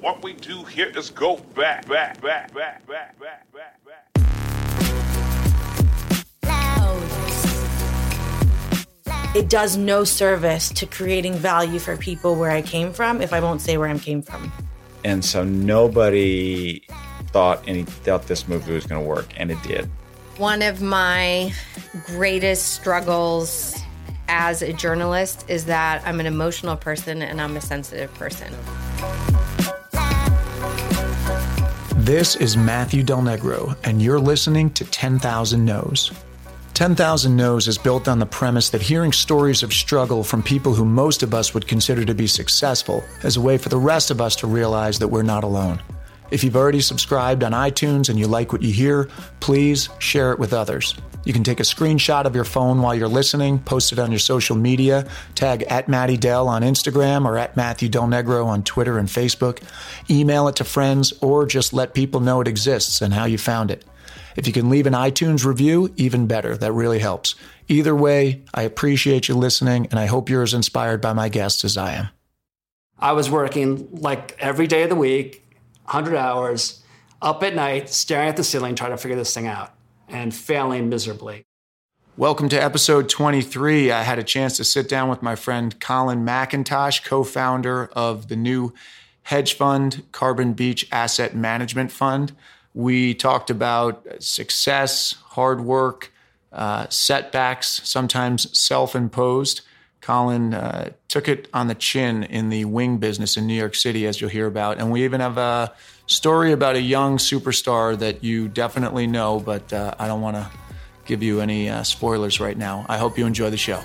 What we do here is go back, back, back, back, back, back, back, back. It does no service to creating value for people where I came from if I won't say where I came from. And so nobody thought any thought this movie was going to work, and it did. One of my greatest struggles as a journalist is that I'm an emotional person and I'm a sensitive person. This is Matthew Del Negro, and you're listening to 10,000 No's. 10,000 No's is built on the premise that hearing stories of struggle from people who most of us would consider to be successful is a way for the rest of us to realize that we're not alone. If you've already subscribed on iTunes and you like what you hear, please share it with others. You can take a screenshot of your phone while you're listening, post it on your social media, tag at Matty Dell on Instagram or at Matthew Del Negro on Twitter and Facebook, email it to friends, or just let people know it exists and how you found it. If you can leave an iTunes review, even better. That really helps. Either way, I appreciate you listening, and I hope you're as inspired by my guests as I am. I was working like every day of the week, 100 hours, up at night, staring at the ceiling, trying to figure this thing out and failing miserably. Welcome to episode 23. I had a chance to sit down with my friend Colin Macintosh, co founder of the new hedge fund, Carbon Beach Asset Management Fund. We talked about success, hard work, uh, setbacks, sometimes self imposed. Colin uh, took it on the chin in the wing business in New York City, as you'll hear about. And we even have a story about a young superstar that you definitely know, but uh, I don't want to give you any uh, spoilers right now. I hope you enjoy the show.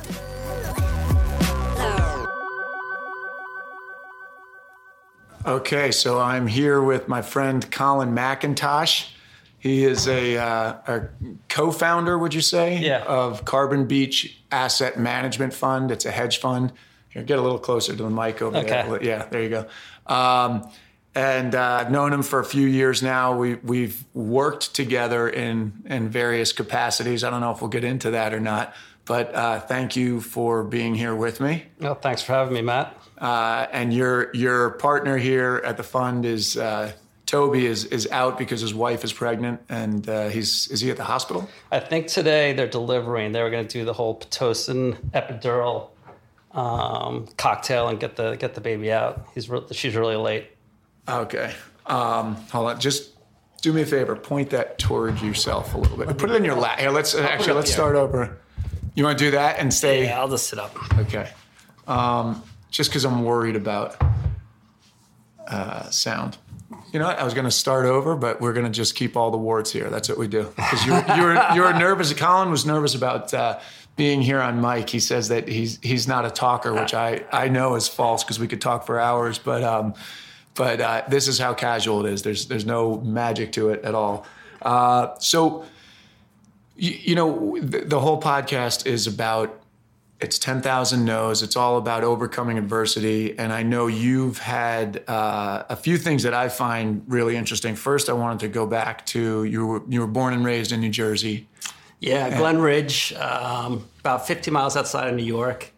Okay, so I'm here with my friend Colin Macintosh. He is a, uh, a co-founder, would you say, Yeah. of Carbon Beach Asset Management Fund. It's a hedge fund. Here, get a little closer to the mic over there. Okay. Yeah, there you go. Um, and uh, I've known him for a few years now. We we've worked together in in various capacities. I don't know if we'll get into that or not, but uh, thank you for being here with me. Well, thanks for having me, Matt. Uh, and your your partner here at the fund is uh, Toby is is out because his wife is pregnant, and uh, he's is he at the hospital? I think today they're delivering. They were going to do the whole pitocin epidural um, cocktail and get the get the baby out. He's re- she's really late. Okay. Um, hold on. Just do me a favor. Point that towards yourself a little bit. Put it in your lap. Here, let's actually let's start over. You want to do that and stay? Yeah, I'll just sit up. Okay. Um, just because I'm worried about uh, sound. You know what? I was going to start over, but we're going to just keep all the warts here. That's what we do. Because you're, you, were, you were nervous. Colin was nervous about uh, being here on mic. He says that he's he's not a talker, which I, I know is false because we could talk for hours. But um, but uh, this is how casual it is. There's there's no magic to it at all. Uh, so you, you know the, the whole podcast is about it's 10,000 no's. It's all about overcoming adversity. And I know you've had uh, a few things that I find really interesting. First, I wanted to go back to you were, you were born and raised in New Jersey. Yeah, Glen Ridge, um, about 50 miles outside of New York,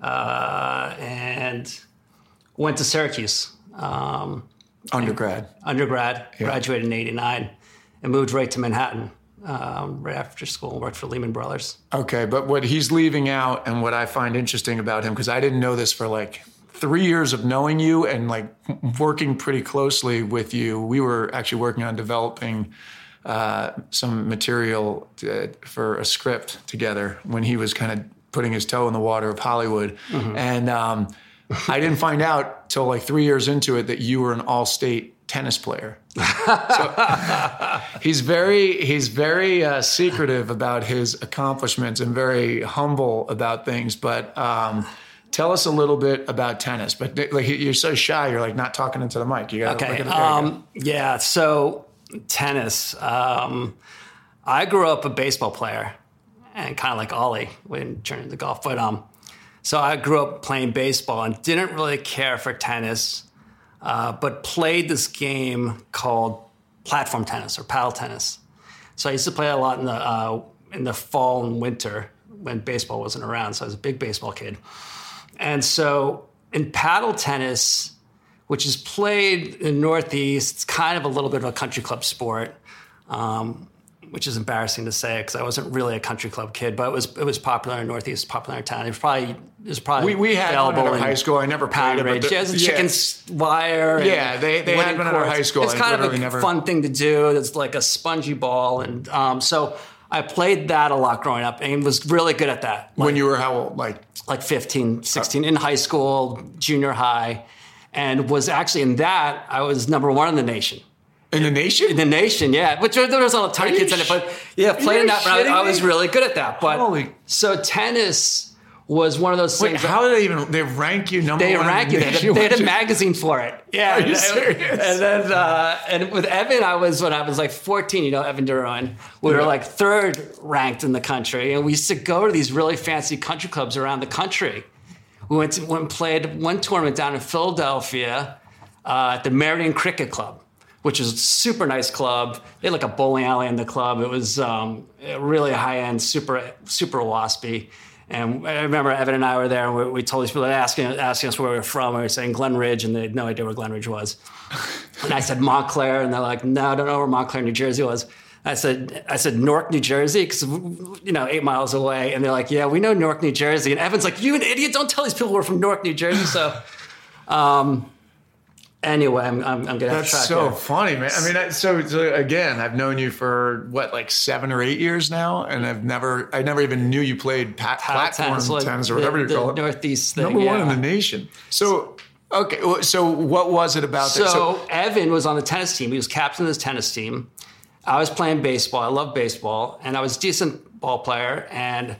uh, and went to Syracuse. Um, Undergrad. undergrad, graduated in '89, and moved right to Manhattan um, right after school. Worked for Lehman Brothers. Okay, but what he's leaving out and what I find interesting about him, because I didn't know this for like three years of knowing you and like working pretty closely with you, we were actually working on developing uh, some material to, for a script together when he was kind of putting his toe in the water of Hollywood. And um, I didn't find out till like three years into it that you were an all-state tennis player. So he's very he's very uh, secretive about his accomplishments and very humble about things. But um, tell us a little bit about tennis. But like you're so shy, you're like not talking into the mic. You got to Okay. look at the there you. Um, yeah. So tennis. Um, I grew up a baseball player, and kind of like Ollie when turned into golf. But um, so I grew up playing baseball and didn't really care for tennis, uh, but played this game called platform tennis or paddle tennis. So I used to play a lot in the uh, in the fall and winter when baseball wasn't around. So I was a big baseball kid, and so in paddle tennis which is played in the Northeast. It's kind of a little bit of a country club sport, um, which is embarrassing to say because I wasn't really a country club kid, but it was it was popular in Northeast, popular in town. It was probably it was probably We- we had one available at our in high school. I never played it, but the- Yeah, it was a chicken wire. and Yeah, they- they had one at our high school. It's kind of a never- fun thing to do. It's like a spongy ball, and um, so I played that a lot growing up, and was really good at that. When you were how old? Like like 15, 16 in high school, junior high, and was actually in that, I was number one in the nation. In the nation? In the nation, yeah. Which there was a lot of tiny Are you kids in it, but yeah, playing that, but I, I was really good at that. But Holy- so tennis was one of those Wait, things. how do they even? They rank you number they rank you. They had, a, they had a magazine for it. Yeah. Are you and, serious? And then, uh, and with Evan, I was when I was like 14. You know, Evan Duran. We were like third ranked in the country, and we used to go to these really fancy country clubs around the country. We went to, went and played one tournament down in Philadelphia uh, at the Merion Cricket Club, which is a super nice club. They had like a bowling alley in the club. It was um, really high end, super super waspy. And I remember Evan and I were there, and we, we told these people asking asking us where we were from. We were saying Glen Ridge, and they had no idea where Glen Ridge was. And I said Montclair, and they're like, "No, I don't know where Montclair, New Jersey was." I said, "I said Newark, New Jersey, because you know, eight miles away." And they're like, "Yeah, we know Newark, New Jersey." And Evan's like, "You an idiot! Don't tell these people we're from Newark, New Jersey." So, um, anyway, I'm I'm, I'm gonna That's so here. funny, man. I mean, so, so again, I've known you for what, like seven or eight years now, and I've never, I never even knew you played pat, platform like tennis or the- whatever you the call it. Northeast thing. Number one in the nation. So, okay, so what was it about that? So, Evan was on the tennis team. He was captain of his tennis team. I was playing baseball. I love baseball, and I was a decent ball player. And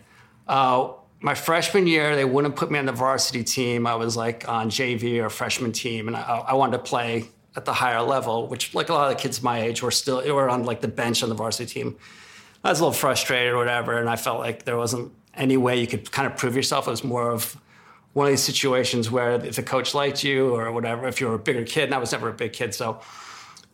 uh, my freshman year, they wouldn't put me on the varsity team. I was like on JV or freshman team, and I, I wanted to play at the higher level, which like a lot of the kids my age were still were on like the bench on the varsity team. I was a little frustrated or whatever, and I felt like there wasn't any way you could kind of prove yourself. It was more of one of these situations where if the coach liked you or whatever, if you were a bigger kid, and I was never a big kid, so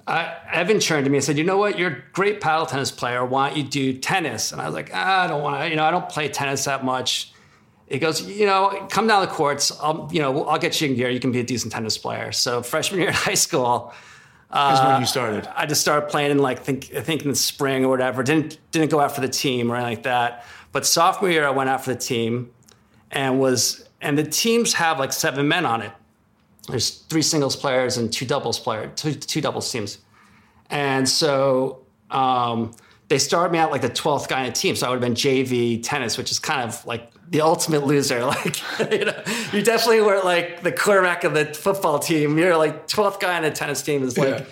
uh, Evan turned to me and said, "You know what? You're a great paddle tennis player. Why don't you do tennis?" And I was like, ah, "I don't want to. You know, I don't play tennis that much." He goes, "You know, come down the courts. I'll, you know, I'll get you in gear. You can be a decent tennis player." So freshman year in high school, is when you started. I just started playing in like think I think in the spring or whatever. Didn't didn't go out for the team or anything like that. But sophomore year, I went out for the team, and was and the teams have like seven men on it. There's three singles players and two doubles player, two, two doubles teams, and so um, they started me out like the twelfth guy in the team. So I would have been JV tennis, which is kind of like the ultimate loser. Like you know, you definitely weren't like the quarterback of the football team. You're like twelfth guy on the tennis team is like Yeah.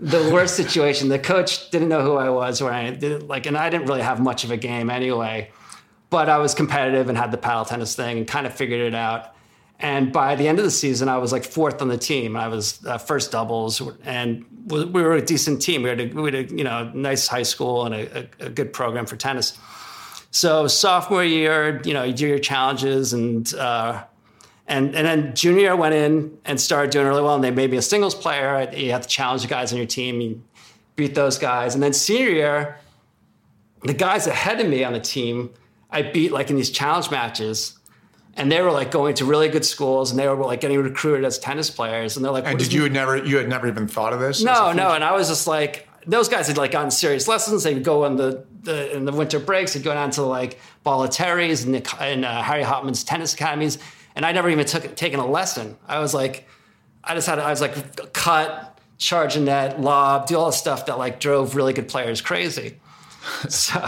the worst situation. The coach didn't know who I was, or I didn't like, and I didn't really have much of a game anyway. But I was competitive and had the paddle tennis thing, and kind of figured it out. And by the end of the season, I was like fourth on the team. I was uh, first doubles, and we we were a decent team. We had a, we had a you know nice high school and a, a, a good program for tennis. So sophomore year, you know, you do your challenges and. Uh, and and then junior year I went in and started doing really well, and they made me a singles player. You have to challenge the guys on your team, you beat those guys. And then senior year, the guys ahead of me on the team, I beat like in these challenge matches, and they were like going to really good schools, and they were like getting recruited as tennis players. And they're like, And did you had never, you had never even thought of this? no, no. And I was just like, those guys had like gotten serious lessons. They would go on the, the in the winter breaks. They'd go down to like Bollettieri's and, and uh, Harry Hopman's tennis academies. And I never even took taken a lesson. I was like, I just had I was like cut, charge a net, lob, do all the stuff that like drove really good players crazy. so.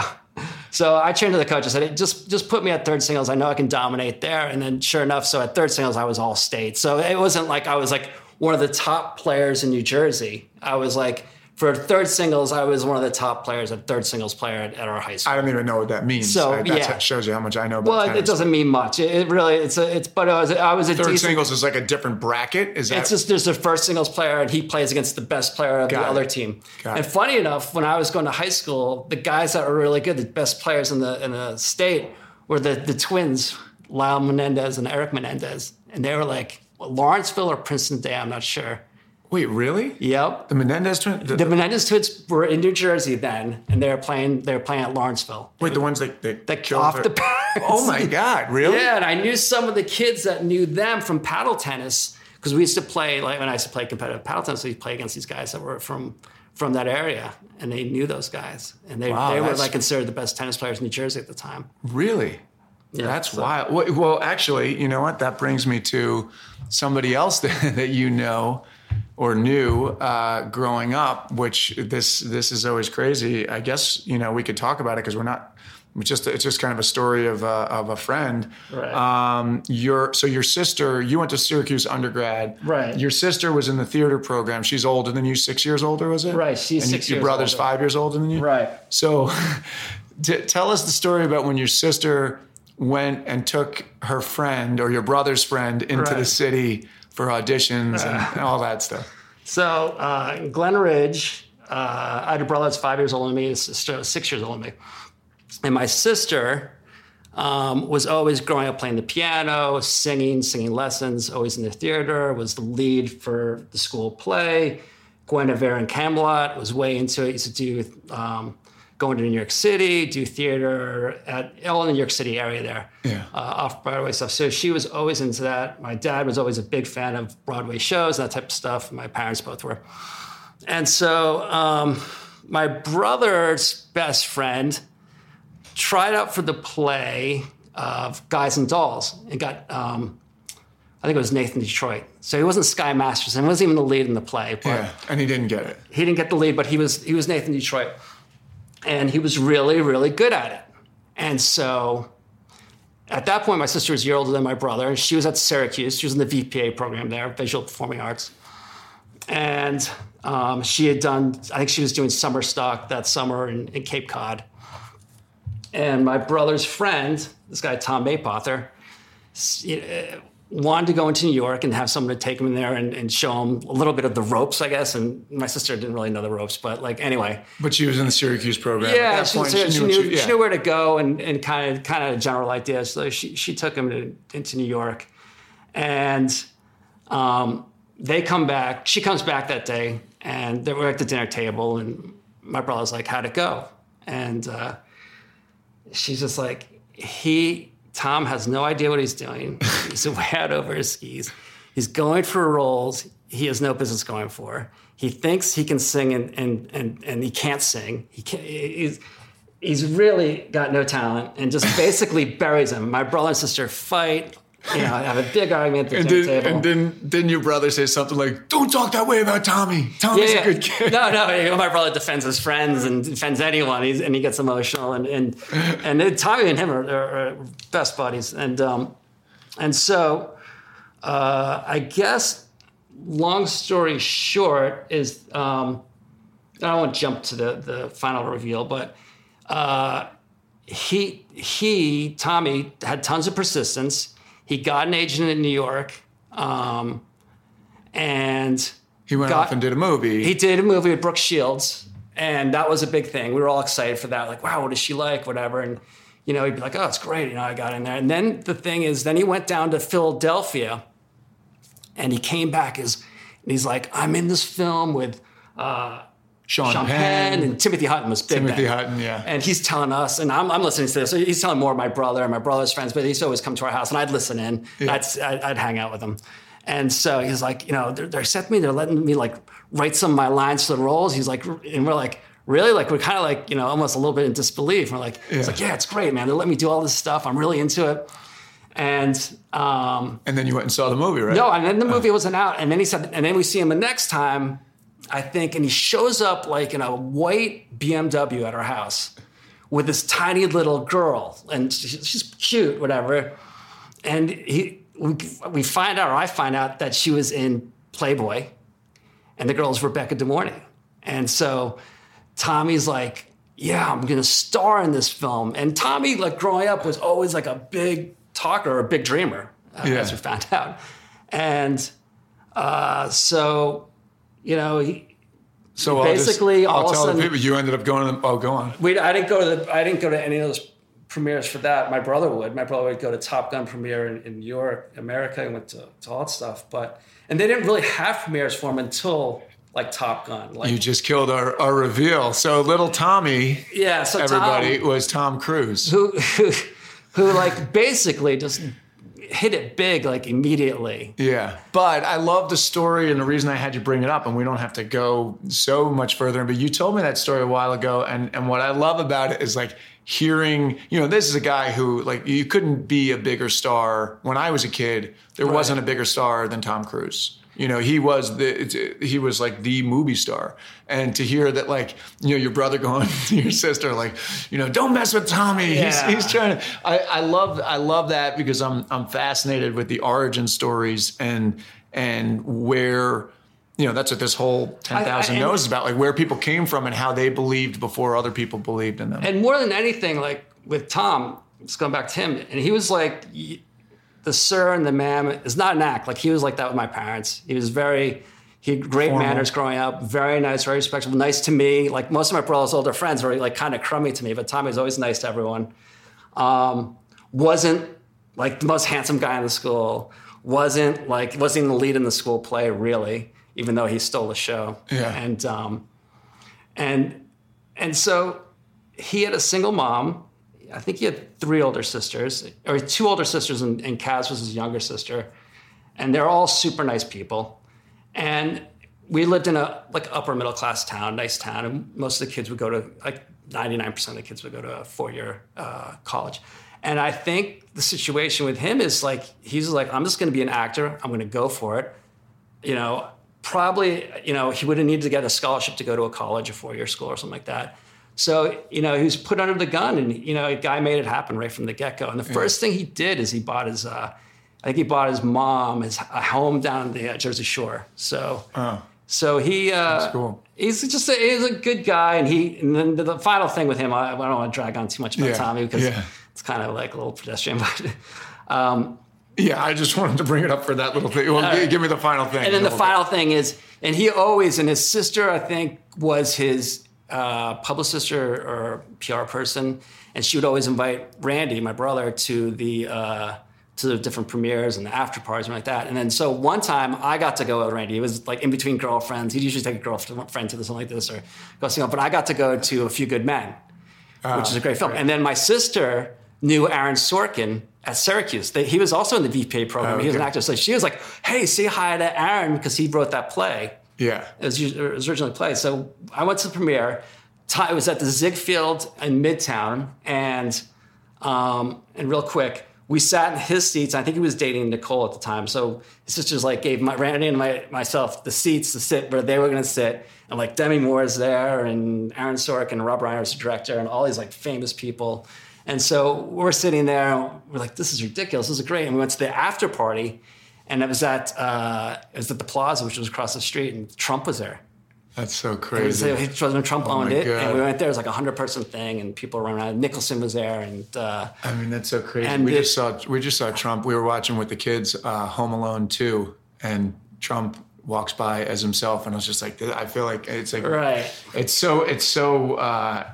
So I turned to the coach. I said, "Just, just put me at third singles. I know I can dominate there." And then, sure enough, so at third singles, I was all state. So it wasn't like I was like one of the top players in New Jersey. I was like for third singles, I was one of the top players at third singles player at, at our high school. I don't even know what that means. So, I, that's yeah. shows you how much I know about well, tennis. it doesn't mean much. It, it really, it's a, it's. But I was, I was a Third decent. singles is like a different bracket. Is that? It's just there's the first singles player, and he plays against the best player of Got the it. other team. Got and it. funny enough, when I was going to high school, the guys that were really good, the best players in the in the state, were the the twins, Lyle Menendez and Erik Menendez, and they were like Lawrenceville or Princeton Day, I'm not sure. Wait, really? Yep. The Menendez twins. The, The Menendez twins were in New Jersey then, and they were playing. They were playing at Lawrenceville. wait, the ones that that, That killed off the parents. Oh my God! Really? Yeah, and I knew some of the kids that knew them from paddle tennis because we used to play like when I used to play competitive paddle tennis, we play against these guys that were from from that area, and they knew those guys, and they Wow, they were like considered the best tennis players in New Jersey at the time. Really? Yeah, That's so- wild. Well, well, actually, you know what? That brings me to somebody else that, that you know or knew uh, growing up. Which this this is always crazy. I guess you know we could talk about it because we're not. It's just it's just kind of a story of uh, of a friend. Right. Um, your so your sister you went to Syracuse undergrad. Right. Your sister was in the theater program. She's older than you. Six years older, was it? Right, she's and six Your brother's older. five years older than you. Right. So, t- tell us the story about when your sister went and took her friend or your brother's friend into the city for auditions and all that stuff. So uh, Glen Ridge, uh, I had a brother that's five years older than me, a sister six years older than me. And my sister um, was always growing up playing the piano, singing, singing lessons, always in the theater, was the lead for the school play. Guinevere and Camelot was way into it, used to do um, going to New York City, do theater at all in the New York City area there, Yeah. uh, off Broadway stuff. So she was always into that. My dad was always a big fan of Broadway shows and that type of stuff. My parents both were. And so um, my brother's best friend tried out for the play of Guys and Dolls and got, um, I think it was Nathan Detroit. So he wasn't Sky Masterson, he wasn't even the lead in the play, but Yeah, and he didn't get it. he didn't get the lead, but he was he was Nathan Detroit, and he was really really good at it. And so, at that point, my sister was a year older than my brother, and she was at Syracuse. She was in the VPA program there, Visual Performing Arts, and um, she had done. I think she was doing summer stock that summer in, in Cape Cod. And my brother's friend, this guy Tom Mapother, wanted to go into New York and have someone to take him in there and, and show him a little bit of the ropes, I guess. And my sister didn't really know the ropes, but like anyway, But she was in the Syracuse program. At yeah, that she, point, she, what knew, yeah. she knew where to go and, and kind of kind of a general idea. So she she took him to, into New York, and um, they come back. She comes back that day, and they were at the dinner table, and my brother's like, "How'd it go?" And uh, she's just like, "He Tom has no idea what he's doing. He's way out over his skis. He's going for roles he has no business going for. He thinks he can sing and and and, and he can't sing. He can't, he's he's really got no talent and just basically buries him. My brother and sister fight. You know, I have a big argument at the And, did, table. and didn't, didn't your brother says something like, don't talk that way about Tommy. Tommy's yeah, a good kid. No, no. My brother defends his friends and defends anyone, He's, and he gets emotional. And and and then Tommy and him are, are, are best buddies. And um, and so uh, I guess long story short is um, I don't want to jump to the the final reveal, but uh, he he Tommy had tons of persistence. He got an agent in New York, um, and He went got- off and did a movie. he did a movie with Brooke Shields, and that was a big thing. We were all excited for that. Like, wow, what is she like? Whatever. And you know, he'd be like, oh, it's great. You know, I got in there. And then the thing is, then he went down to Philadelphia, and he came back as, and he's like, I'm in this film with Sean, Sean Penn. Penn and Timothy Hutton was big. Timothy then. Hutton, yeah. And he's telling us, and I'm, I'm listening to this. So he's telling more of my brother and my brother's friends, but he used to always come to our house, and I'd listen in. I'd, I'd, I'd hang out with him. And so he's like, you know, they're, they're accepting me. They're letting me like write some of my lines for the roles. He's like, and we're like, really? Like we're kind of like, you know, almost a little bit in disbelief. We're like, it's like, yeah, it's great, man. They're letting me do all this stuff. I'm really into it. And um, and then you went and saw the movie, right? no, and then the movie wasn't out. And then he said, and then we see him the next time, I think, and he shows up like in a white BMW at our house with this tiny little girl, and she's cute, whatever. And he, we, we find out, or I find out, that she was in Playboy, and the girl's Rebecca De Mornay. And so Tommy's like, yeah, I'm gonna star in this film. And Tommy, like growing up, was always like a big talker or a big dreamer, uh, Yeah. as we found out. And uh, so, you know, he, So I'll just- Basically, I'll all of a tell sudden- the people you ended up going to the, oh, go on. we, I didn't go to the, I didn't go to any of those premieres for that. My brother would. My brother would go to Top Gun premiere in, in York, America, and went to, to all that stuff. But and they didn't really have premieres for him until like Top Gun. Like You just killed our, our reveal. So little Tommy, yeah, so everybody, Tom, was Tom Cruise. who, who who like basically just hit it big like immediately. Yeah. But I love the story and the reason I had you bring it up, and we don't have to go so much further. But you told me that story a while ago, and, and what I love about it is like hearing, you know, this is a guy who like you couldn't be a bigger star. When I was a kid, there wasn't a bigger star than Tom Cruise. You know, he was the he was like the movie star, and to hear that, like, you know, your brother going to your sister, like, you know, don't mess with Tommy. Yeah. He's, he's trying to. I, I love I love that because I'm I'm fascinated with the origin stories and and where. You know, that's what this whole 10,000 I- I- No's is about, like where people came from and how they believed before other people believed in them. And more than anything, like with Tom, just going back to him, and he was like the sir and the ma'am is not an act. Like he was like that with my parents. He was very, he had great Formal. manners growing up, very nice, very respectful, nice to me. Like most of my brother's older friends were like kind of crummy to me, but Tommy was always nice to everyone. Um, wasn't like the most handsome guy in the school. Wasn't like wasn't even the lead in the school play really, even though he stole the show. Yeah. And um, and and so he had a single mom. I think he had three older sisters, or two older sisters, and, and Cass was his younger sister. And they're all super nice people. And we lived in a like upper middle class town, nice town, and most of the kids would go to like 99% of the kids would go to a four year uh, college. And I think the situation with him is like he's like, I'm just going to be an actor. I'm going to go for it. You know, probably you know he would have needed to get a scholarship to go to a college, a four year school, or something like that. So you know he was put under the gun, and you know a guy made it happen right from the get go. And the first thing he did is he bought his. Uh, I think he bought his mom his a home down the uh, Jersey Shore. So, so he uh, cool. he's just a, he's a good guy, and he and then the, the final thing with him, I, I don't want to drag on too much about Yeah, Tommy because yeah. it's kind of like a little pedestrian, but. Um, yeah, I just wanted to bring it up for that little thing. Well, gi- give me the final thing. and then the final thing is, and he always, and his sister, I think, was his uh, publicist or, or PR person, and she would always invite Randy, my brother, to the uh, to the different premieres and the after parties and like that. And then so one time I got to go with Randy. It was like in between girlfriends. He'd usually take a girlfriend to this something like this or go see but I got to go to A Few Good Men, which is a great film. And then my sister knew Aaron Sorkin at Syracuse. They, he was also in the VPA program. He was an actor. So she was like, hey, say hi to Aaron because he wrote that play. Yeah. It was, originally played. So I went to the premiere. It was at the Ziegfeld in Midtown. And, um, and real quick, we sat in his seats. I think he was dating Nicole at the time. So his sisters like gave my, Randy and my, myself the seats to sit where they were going to sit. And like Demi Moore is there and Aaron Sorkin and Rob Reiner's the director and all these like famous people. And so we're sitting there we're like, this is ridiculous. This is great. And we went to the after party and it was at, uh, it was at the Plaza, which was across the street and Trump was there. That's so crazy. It was-. President Trump owned my it, God. and we went there. It was like a hundred person thing, and people were running around. Nicholson was there, and uh, I mean, that's so crazy. And we the- just saw we just saw Trump. We were watching with the kids uh, Home Alone 2, and Trump walks by as himself, and I was just like, I feel like it's like Right. It's so it's so uh,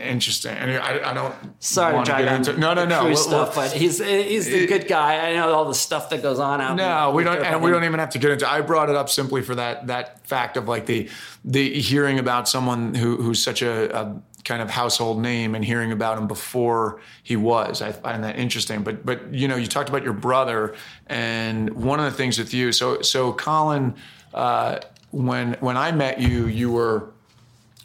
interesting, and I, I don't sorry to drag get into no no no We'll- stuff, we'll- but he's he's the good guy. I know all the stuff that goes on out. No, we don't, and we don't even have to get into. I brought it up simply for that that fact of like the the hearing about someone who who's such a, a kind of household name and hearing about him before he was. I find that interesting. But but you know, you talked about your brother, and one of the things with you. So so Colin, uh, when when I met you, you were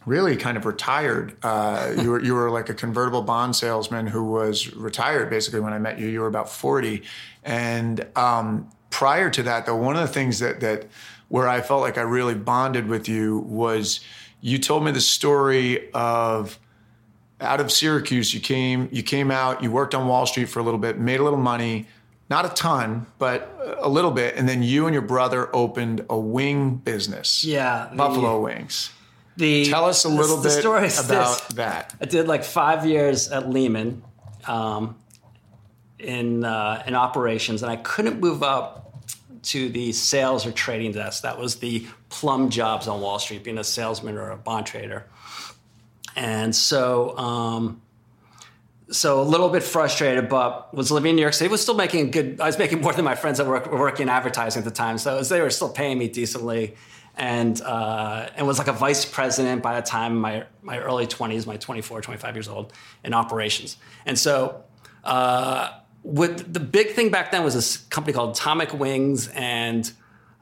really kind of retired. Uh, you were you were like a convertible bond salesman who was retired basically when I met you. You were about forty, and um, prior to that, though, one of the things that that where I felt like I really bonded with you was you told me the story of out of Syracuse. You came you came out. You worked on Wall Street for a little bit, made a little money. Not a ton, but a little bit, and then you and your brother opened a wing business. Yeah, the- Buffalo Wings. The, Tell us a little the bit story about this. that. I did like five years at Lehman um, in uh, in operations, and I couldn't move up to the sales or trading desk. That was the plum jobs on Wall Street, being a salesman or a bond trader. And so, um, so a little bit frustrated, but was living in New York City. Was still making good. I was making more than my friends that were, were working in advertising at the time. So was- they were still paying me decently, and uh, and was like a vice president by the time my my early twenties, my 24, 25 years old in operations. And so uh, with the big thing back then was this company called Atomic Wings, and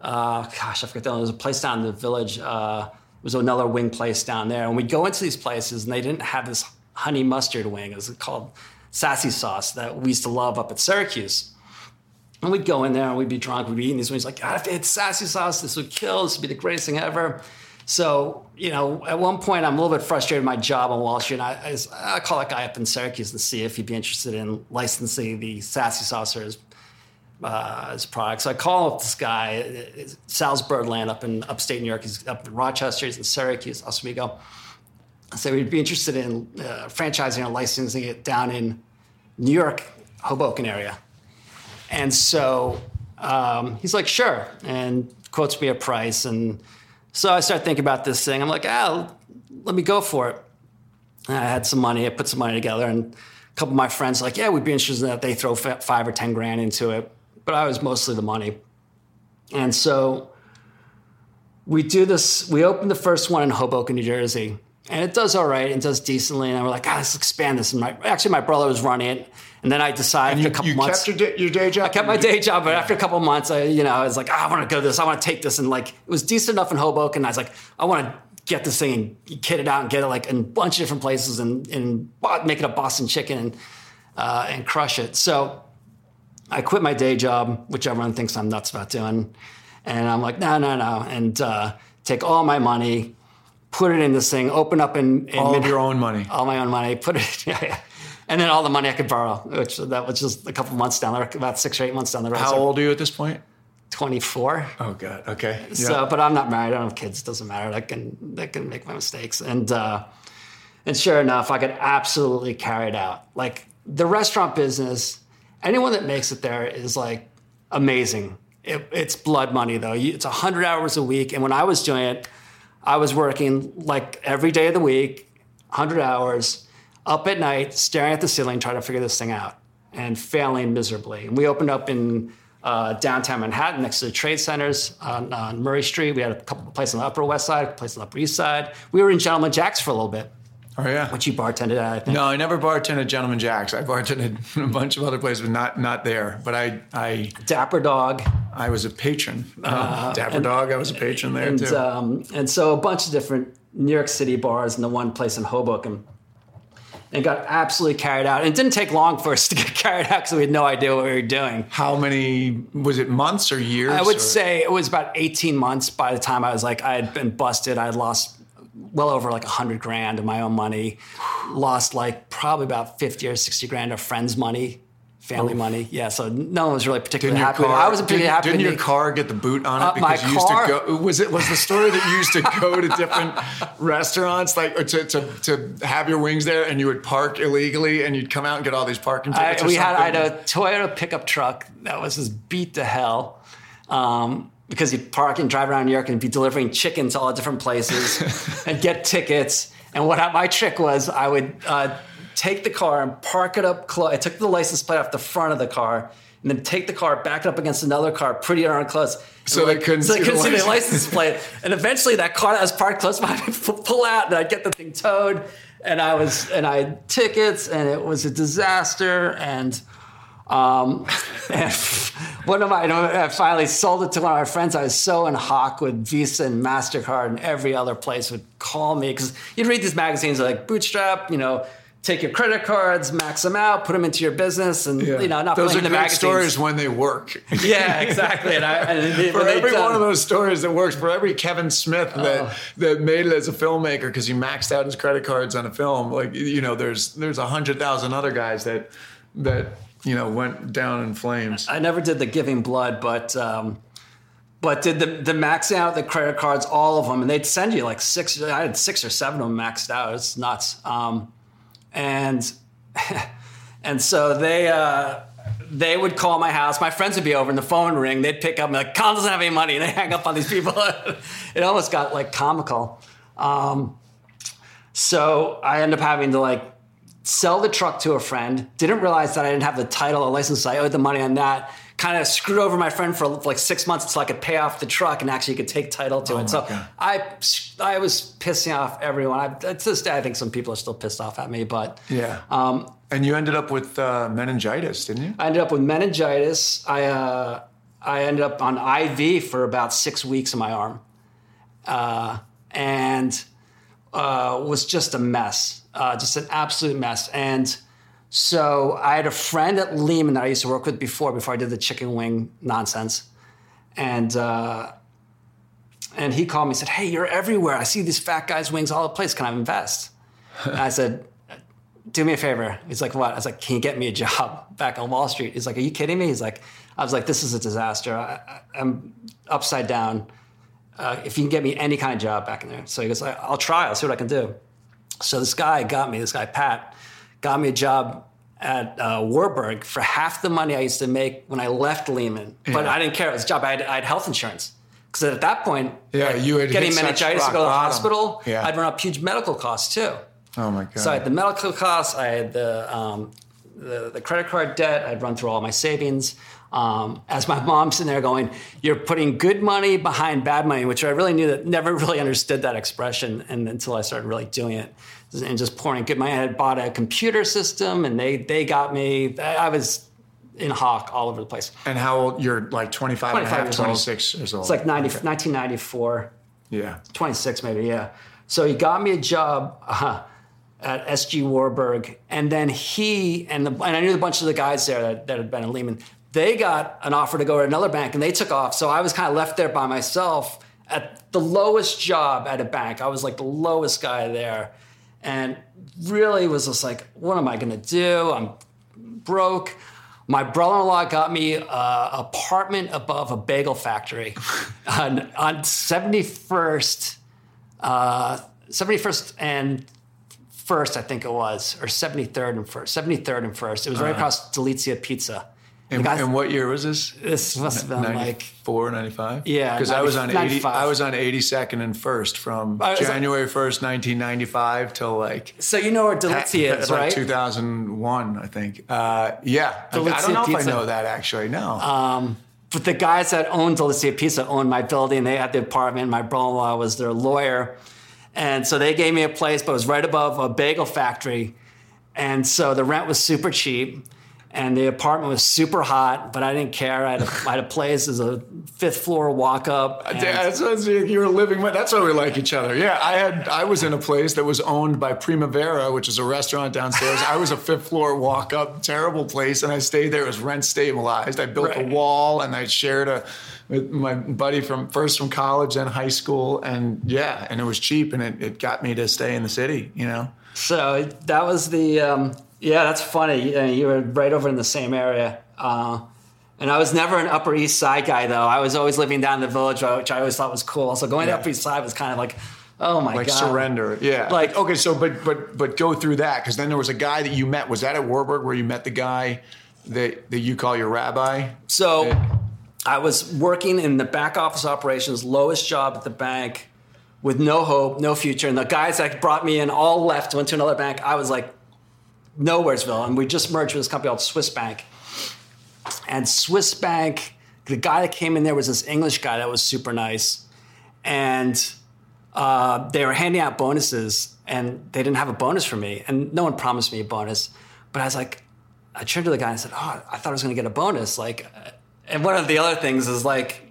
uh, gosh, I forget there was a place down in the village. Uh, it was another wing place down there, and we'd go into these places, and they didn't have this honey mustard wing. It was called sassy sauce that we used to love up at Syracuse. And we'd go in there and we'd be drunk, we'd be eating these wings, like, God, if they had sassy sauce, this would kill, this would be the greatest thing ever. So, you know, at one point I'm a little bit frustrated with my job on Wall Street. And I, I, I call that guy up in Syracuse to see if he'd be interested in licensing the sassy sauce or his, uh, his product. So I call up this guy, Sal's Birdland up in upstate New York. He's up in Rochester, he's in Syracuse, Oswego. Said we'd be interested in uh, franchising or licensing it down in New York, Hoboken area. And so um, he's like, sure, and quotes me a price. And so I start thinking about this thing. I'm like, ah, let me go for it. And I had some money. I put some money together, and a couple of my friends like, yeah, we'd be interested in that. They throw five or ten grand into it, but I was mostly the money. And so we do this. We opened the first one in Hoboken, New Jersey, and it does all right and does decently. And we're like, ah, let's expand this. And my, actually, my brother was running it. And then I decided you, a couple you months. kept your, day, your day job. I kept my day job, but after a couple months, I, you know, I was like, ah, I want to go to this. I want to take this, and like, it was decent enough in Hoboken. I was like, I want to get this thing and kit it out and get it like in a bunch of different places and, and make it a Boston chicken and uh, and crush it. So I quit my day job, which everyone thinks I'm nuts about doing, and I'm like, no, no, no, and uh, take all my money, put it in this thing, open up in, in all mid- of your own money. all my own money, put it, yeah, yeah. and then all the money I could borrow, which that was just a couple months down the road, about six or eight months down the road. How So old are you at this point? 24. Oh God. Okay. So, but I'm not married. I don't have kids. It doesn't matter. I can, I can make my mistakes. And, uh, and sure enough, I could absolutely carry it out. Like the restaurant business, anyone that makes it there is like amazing. It, it's blood money though. You, it's 100 hours a week. And when I was doing it, I was working like every day of the week, 100 hours, up at night, staring at the ceiling, trying to figure this thing out and failing miserably. And we opened up in uh, downtown Manhattan next to the trade centers on, on Murray Street. We had a couple of places on the Upper West Side, a place on the Upper East Side. We were in Gentleman Jack's for a little bit, Oh yeah. which you bartended at, I think. No, I never bartended at Gentleman Jack's. I bartended a bunch of other places, but not not there. But I I Dapper Dog. I was a patron. Um, Dapper Dog. I was a patron there and too. um, and so a bunch of different New York City bars and the one place in Hoboken, and got absolutely carried out. And it didn't take long for us to get carried out because we had no idea what we were doing. How many was it? Months or years? I would or- say it was about 18 months by the time I was like I had been busted. I had lost well over like 100 grand of my own money, lost like probably about 50 or 60 grand of friends' money. Family money, yeah. So no one was really particularly happy. car? I wasn't particularly didn't, happy. Didn't your car get the boot on it Uh, my because you used car- to go? Was it was the story that you used to go to different restaurants, like or to, to to have your wings there, and you would park illegally, and you'd come out and get all these parking I, tickets? or we had I had a Toyota pickup truck that was just beat to hell. Um, because you park and drive around New York and be delivering chicken to all different places and get tickets. And what I- my trick was, I would uh, take the car and park it up close. I took the license plate off the front of the car and then take the car, back it up against another car pretty darn close. So they couldn't so they see couldn't the see the license. license plate. And eventually, that car that was parked close by would pull out, and I'd get the thing towed. And I was, and I had tickets, and it was a disaster. And um, and one of my, I finally sold it to one of my friends. I was so in hock with Visa and Mastercard, and every other place would call me because you'd read these magazines like Bootstrap, you know. Take your credit cards, max them out, put them into your business, and Yeah. you know, not those are the great magazines. stories when they work. Yeah, exactly. And, I, and for every done- one of those stories that works, for every Kevin Smith that Oh. that made it as a filmmaker because he maxed out his credit cards on a film, like you know, there's there's a hundred thousand other guys that that you know went down in flames. I never did the giving blood, but um, but did the the max out the credit cards, all of them, and they'd send you like six. I had six or seven of them maxed out. It's nuts. Um, and and so they uh, they would call my house. My friends would be over, and the phone would ring. They'd pick up and like, "Colin doesn't have any money," and they hang up on these people. it almost got like comical. Um, so I end up having to like sell the truck to a friend. Didn't realize that I didn't have the title or license. I owed the money on that. kind of screwed over my friend for like six months until I could pay off the truck and actually could take title to it. So Oh God. I I was pissing off everyone. I, to this day, I think some people are still pissed off at me, but Yeah. Um, and you ended up with uh, meningitis, didn't you? I ended up with meningitis. I uh, I ended up on IV for about six weeks in my arm, uh, and uh, was just a mess, uh, just an absolute mess. And so I had a friend at Lehman that I used to work with before, before I did the chicken wing nonsense, and. Uh, and he called me and said, Hey, you're everywhere. I see these fat guys' wings all the place. Can I invest? and I said, do me a favor. He's like, what? I was like, can you get me a job back on Wall Street? He's like, are you kidding me? He's like, I was like, this is a disaster. I, I'm upside down. Uh, if you can get me any kind of job back in there. So he goes, I'll try. I'll see what I can do. So this guy got me, this guy, Pat, got me a job at uh, Warburg for half the money I used to make when I left Lehman. But I didn't care. It was a job. I had, I had health insurance. Because at that point, Yeah, you had getting meningitis to go to the bottom. hospital, Yeah. I'd run up huge medical costs too. Oh my god. So I had the medical costs, I had the um, the, the credit card debt, I'd run through all my savings. Um, as my mom's in there going, "You're putting good money behind bad money," which I really knew that never really understood that expression, and until I started really doing it and just pouring good money. I had bought a computer system, and they they got me. I was in hawk all over the place. and how old? You're like 25, and a 25 half, years old. 26 years old. It's like 90, 1994. yeah. 26 maybe yeah so he got me a job uh, at sg warburg and then he and, the, and i knew a bunch of the guys there that, that had been in lehman they got an offer to go to another bank and they took off. So i was kind of left there by myself at the lowest job at a bank. I was like the lowest guy there. And really was just like what am i going to do? I'm broke. My brother-in-law got me an apartment above a bagel factory on, on 71st uh, 71st and first i think it was or 73rd and first 73rd and first. It was right across delizia pizza And, guys- and what year was this? this must have been like 94, 95? Yeah, Because I was on 80, I was on 82nd and first from I was- January 1st, 1995 till like so you know where delizia is like right 2001, I think. Uh, yeah. I, I don't know if I know that actually. No. Uh, but the guys that owned Delizia Pizza owned my building. They had the apartment. My brother-in-law was their lawyer, and so they gave me a place, but it was right above a bagel factory, and so the rent was super cheap, and the apartment was super hot. But I didn't care. I had a, I had a place as a fifth floor walk up. That's you were living. That's why we like each other. Yeah, I had I was in a place that was owned by Primavera, which is a restaurant downstairs. I was a fifth floor walk up, terrible place, and I stayed there. It was rent stabilized. I built Right. a wall, and I shared a with my buddy from first from college and high school, and yeah, and it was cheap, and it, it got me to stay in the city. You know. So that was the um, yeah. That's funny. You, you were right over in the same area. Uh, and I was never an Upper East Side guy though. I was always living down in the village, which I always thought was cool. So going Yeah. to Upper East Side was kind of like, oh my like god, surrender. Yeah. Like- okay, so but but but go through that because then there was a guy that you met. Was that at Warburg where you met the guy that that you call your rabbi? So I was working in the back office operations, lowest job at the bank, with no hope, no future. And the guys that brought me in all left, went to another bank. I was like, nowheresville. And we just merged with this company called Swiss Bank. And Swiss Bank, the guy that came in there was this English guy that was super nice. And uh, they were handing out bonuses and they didn't have a bonus for me. And no one promised me a bonus. But I was like, I turned to the guy and said, Oh, I thought I was going to get a bonus. Like, uh, and one of the other things is like,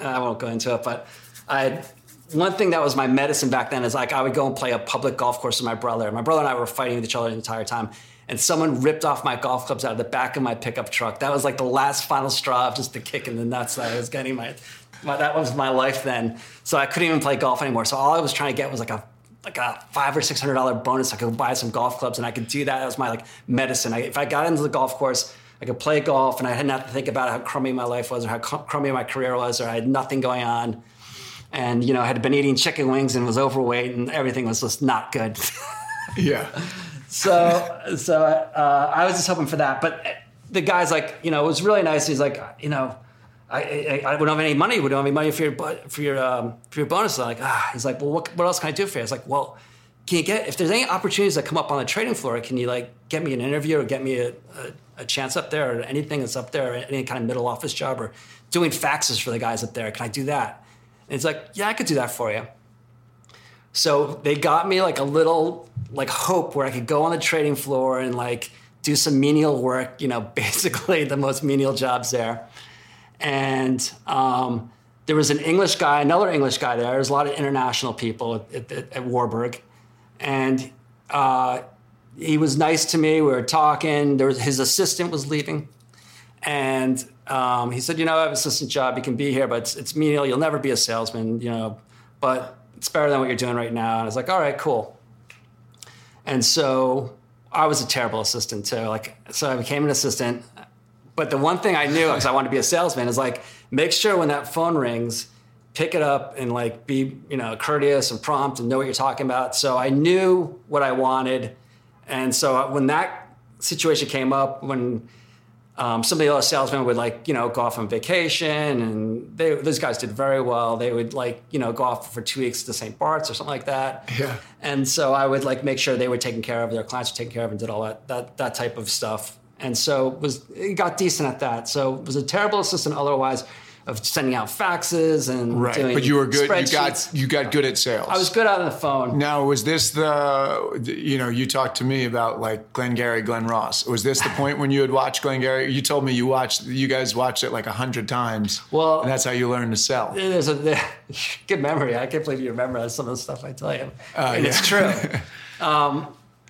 I won't go into it, but I, one thing that was my medicine back then is like I would go and play a public golf course with my brother. My brother and I were fighting with each other the entire time. And someone ripped off my golf clubs out of the back of my pickup truck. That was like the last final straw of just the kick in the nuts that I was getting. My, my that was my life then. So I couldn't even play golf anymore. So all I was trying to get was like a like a five or six hundred dollar bonus. I could buy some golf clubs and I could do that. That was my like medicine. I, if I got into the golf course, I could play golf and I hadn't have to think about how crummy my life was or how crummy my career was or I had nothing going on. And you know, I had been eating chicken wings and was overweight and everything was just not good. Yeah. so so uh, I was just hoping for that. But the guy's like, you know, it was really nice. He's like, you know, I, I, I don't have any money. We don't have any money for your for your um, for your bonus. I'm like, ah. He's like, well, what, what else can I do for you? I was like, well, can you get if there's any opportunities that come up on the trading floor? Can you like get me an interview or get me a, a, a chance up there or anything that's up there, any kind of middle office job or doing faxes for the guys up there? Can I do that? And it's like, yeah, I could do that for you. So they got me like a little like hope where I could go on the trading floor and like do some menial work, you know, basically the most menial jobs there. And um, there was an English guy, another English guy there. There's a lot of international people at, at, at Warburg. And uh, he was nice to me. We were talking. There was, his assistant was leaving. And um, he said, you know, I have an assistant job. You can be here, but it's, it's menial. You'll never be a salesman, you know, but it's better than what you're doing right now. And I was like, all right, cool. And so I was a terrible assistant too. Like, so I became an assistant. But the one thing I knew, because I wanted to be a salesman, is like, make sure when that phone rings, pick it up and like be, you know, courteous and prompt and know what you're talking about. So I knew what I wanted. And so when that situation came up, when um, some of the other salesmen would like, you know, go off on vacation, and they, those guys did very well. They would like, you know, go off for two weeks to St. Bart's or something like that. Yeah. And so I would like make sure they were taken care of, their clients were taken care of, and did all that that that type of stuff. And so was it got decent at that. So was a terrible assistant otherwise of sending out faxes and Right. But you were good. You got you got good at sales. I was good on the phone. Now, was this the, you know, you talked to me about like Glenn Glengarry, Glen Ross. Was this the point when you had watched Glenn Glengarry? You told me you watched, you guys watched it like a hundred times. Well- and that's how you learned to sell. There's a good memory. I can't believe you remember some of the stuff I tell you. Uh, and yeah. it's true. um,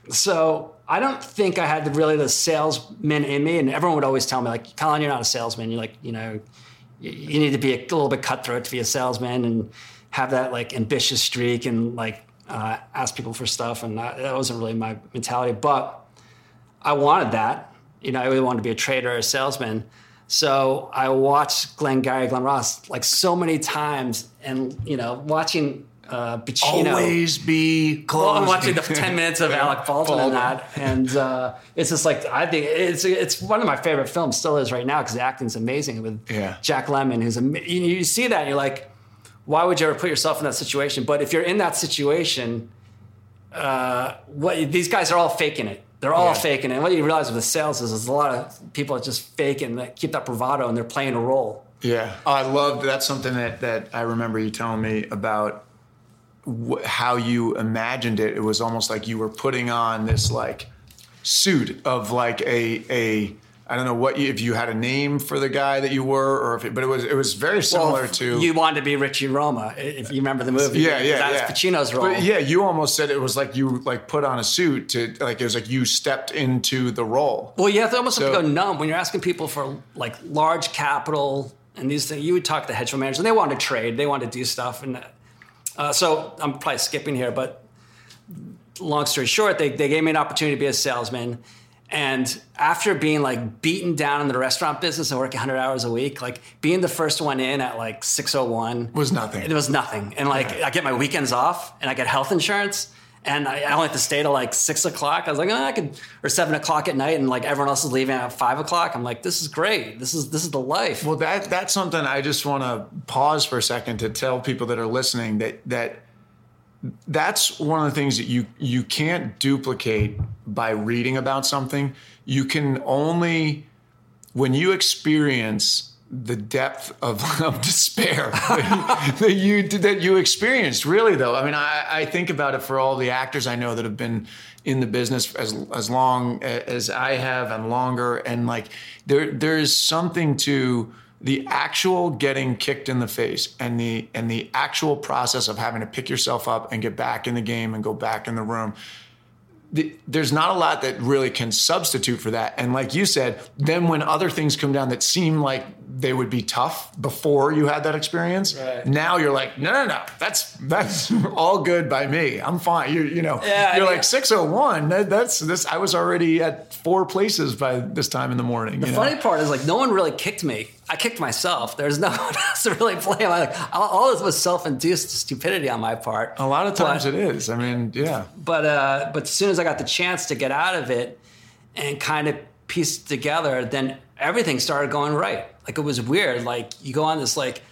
so I don't think I had really the salesman in me, and everyone would always tell me like, "Colin, you're not a salesman. You're like, you know, you, need to be a little bit cutthroat to be a salesman and have that like ambitious streak and like uh, ask people for stuff." And that, that wasn't really my mentality, but I wanted that. You know, I really wanted to be a trader or a salesman. So I watched Glengarry, Glen Ross like so many times, and you know, watching uh, Pacino. Always be close. Well, I'm watching the 10 minutes of Alec Baldwin in that, and uh, it's just like I think it's it's one of my favorite films, still is right now because the acting's amazing with Yeah. Jack Lemmon, who's am- you, you see that and you're like, why would you ever put yourself in that situation? But if you're in that situation, uh, what these guys are all faking it. They're all Yeah. faking it. And what you realize with the sales is there's a lot of people that just faking and that keep that bravado and they're playing a role. Yeah, Oh, I love that's something that that I remember you telling me about how you imagined it. It was almost like you were putting on this like suit of like a a I don't know what you, if you had a name for the guy that you were or if it, but it was it was very similar Well, to you wanted to be Richie Roma if you remember the movie. yeah, yeah, that yeah. Pacino's role. But yeah, you almost said it was like you like put on a suit to like it was like you stepped into the role. Well, you have to almost have So- to go numb when you're asking people for like large capital and these things. You would talk to the hedge fund managers, and they want to trade, they want to do stuff, and uh, so I'm probably skipping here, but long story short, they they gave me an opportunity to be a salesman. And after being like beaten down in the restaurant business and working 100 hours a week, like being the first one in at like 601 Was nothing. It was nothing. And like I get my weekends off and I get health insurance and I, I only have to stay till like six o'clock. I was like, oh, I could, or seven o'clock at night, and like everyone else is leaving at five o'clock. I'm like, this is great. This is this is the life. Well, that that's something I just want to pause for a second to tell people that are listening that that that's one of the things that you you can't duplicate by reading about something. You can only when you experience the depth of, of despair that you that you experienced. Really, though, I mean, I, I think about it for all the actors I know that have been in the business as as long as I have and longer, and like there there is something to the actual getting kicked in the face and the and the actual process of having to pick yourself up and get back in the game and go back in the room the, there's not a lot that really can substitute for that. And like you said, then when other things come down that seem like they would be tough before you had that experience, Right. now you're like, no, no, no, that's that's all good by me. I'm fine. You you know, Yeah, you're mean- like 601. That, that's this. I was already at four places by this time in the morning. The you know? funny part is like no one really kicked me. I kicked myself. There's no one else to really blame. I, like all, this was self-induced stupidity on my part. a lot of times But- it is. I mean, yeah. but uh, but as soon as I got the chance to get out of it and kind of piece it together, then everything started going right. Like it was weird. Like you go on this like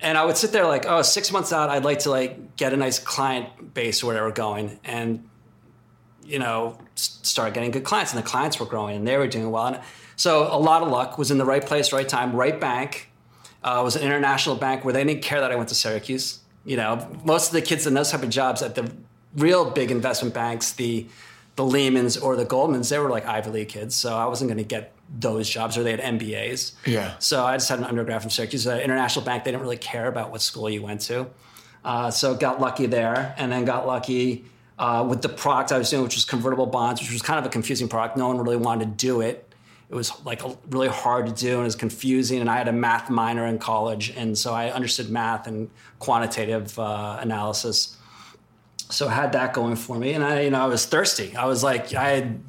and I would sit there like, oh, six months out, I'd like to like get a nice client base or whatever going, and you know, started getting good clients, and the clients were growing, and they were doing well. And so a lot of luck was in the right place, right time, right bank. Uh, was an international bank where they didn't care that I went to Syracuse. You know, most of the kids in those type of jobs at the real big investment banks, the the Lehmans or the Goldmans, they were like Ivy League kids. So I wasn't going to get those jobs, or they had MBAs. Yeah. So I just had an undergrad from Syracuse, an international bank. They didn't really care about what school you went to. Uh, so got lucky there, and then got lucky uh, with the product I was doing, which was convertible bonds, which was kind of a confusing product. No one really wanted to do it. It was like really hard to do, and it was confusing. And I had a math minor in college, and so I understood math and quantitative uh, analysis. So I had that going for me, and I, you know, I was thirsty. I was like, I had,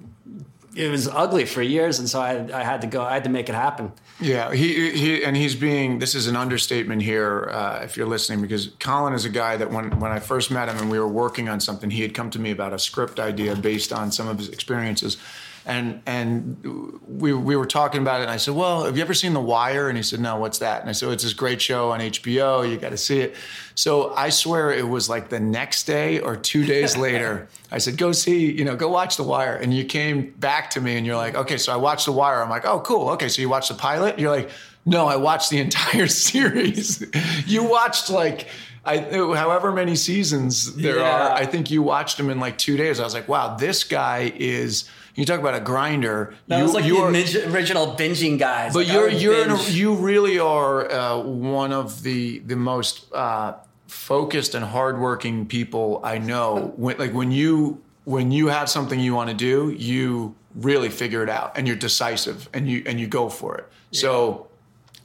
it was ugly for years, and so I, I had to go. I had to make it happen. Yeah, he, he and he's being. This is an understatement here, uh, if you're listening, because Colin is a guy that when when I first met him and we were working on something, he had come to me about a script idea based on some of his experiences, and and we we were talking about it, and I said, well, have you ever seen The Wire? And he said, no, what's that? And I said, it's this great show on HBO. You got to see it. So I swear it was like the next day or two days later. I said, go see, you know, go watch The Wire. And you came back to me and you're like, okay, so I watched The Wire. I'm like, oh, cool. Okay, so you watched the pilot? You're like, no, I watched the entire series. you watched like, I, however many seasons there Yeah. are, I think you watched them in like two days. I was like, wow, this guy is. You talk about a grinder. That you, was like the are- original binging guys. but Like, you're you're a, you really are uh, one of the the most uh, focused and hardworking people I know. When, like when you when you have something you want to do, you really figure it out and you're decisive and you and you go for it. So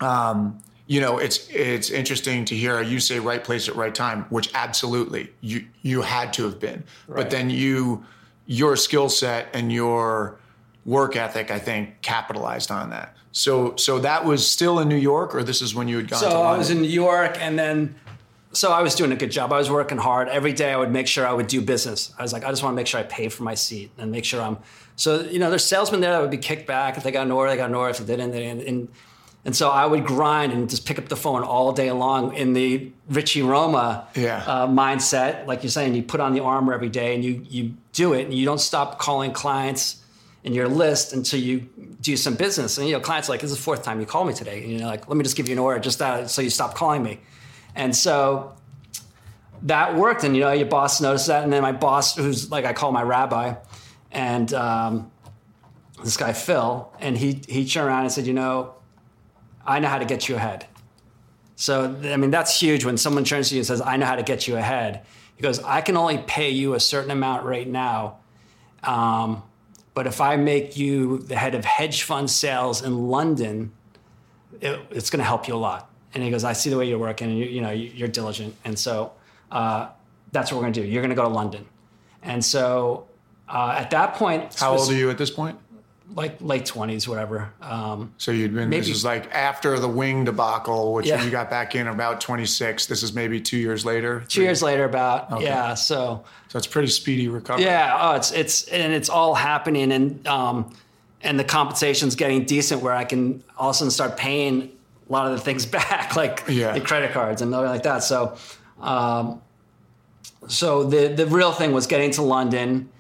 um, you know, it's it's interesting to hear you say right place at right time, which absolutely you you had to have been. But then you your skill set and your work ethic, I think, capitalized on that. So so that was still in New York, or this is when you had gone So I was in New York, and then so I was doing a good job. I was working hard every day. I would make sure I would do business. I was like, I just want to make sure I pay for my seat and make sure I'm. So you know, there's salesmen there that would be kicked back if they got an order, they got an order. If they didn't, they didn't. And, and so I would grind and just pick up the phone all day long in the Richie Roma Yeah. uh, mindset. Like you're saying, you put on the armor every day and you you do it, and you don't stop calling clients in your list until you do some business. And you know, clients like, this is the fourth time you call me today. And you're like, let me just give you an order, just that, so you stop calling me. And so that worked. And you know, your boss noticed that. And then my boss, who's like I call my rabbi, and um, this guy Phil, and he he turned around and said, you know, I know how to get you ahead. So I mean, that's huge when someone turns to you and says, I know how to get you ahead. He goes, I can only pay you a certain amount right now. Um, but if I make you the head of hedge fund sales in London, it, it's going to help you a lot. And he goes, I see the way you're working, and you, you know you- you're diligent, and so uh, that's what we're going to do. You're going to go to London, and so uh, at that point, How old are you at this point? Like late twenties, whatever. Um, So you'd been. This Maybe- is like after the wing debacle, which Yeah. you got back in about 26. This is maybe two years later. two years later, about yeah. So So it's pretty speedy recovery. Yeah, oh, it's it's and it's all happening, and um, and the compensation's getting decent where I can all of a sudden start paying a lot of the things back, like Yeah. the credit cards and other like that. So, um, so the the real thing was getting to London,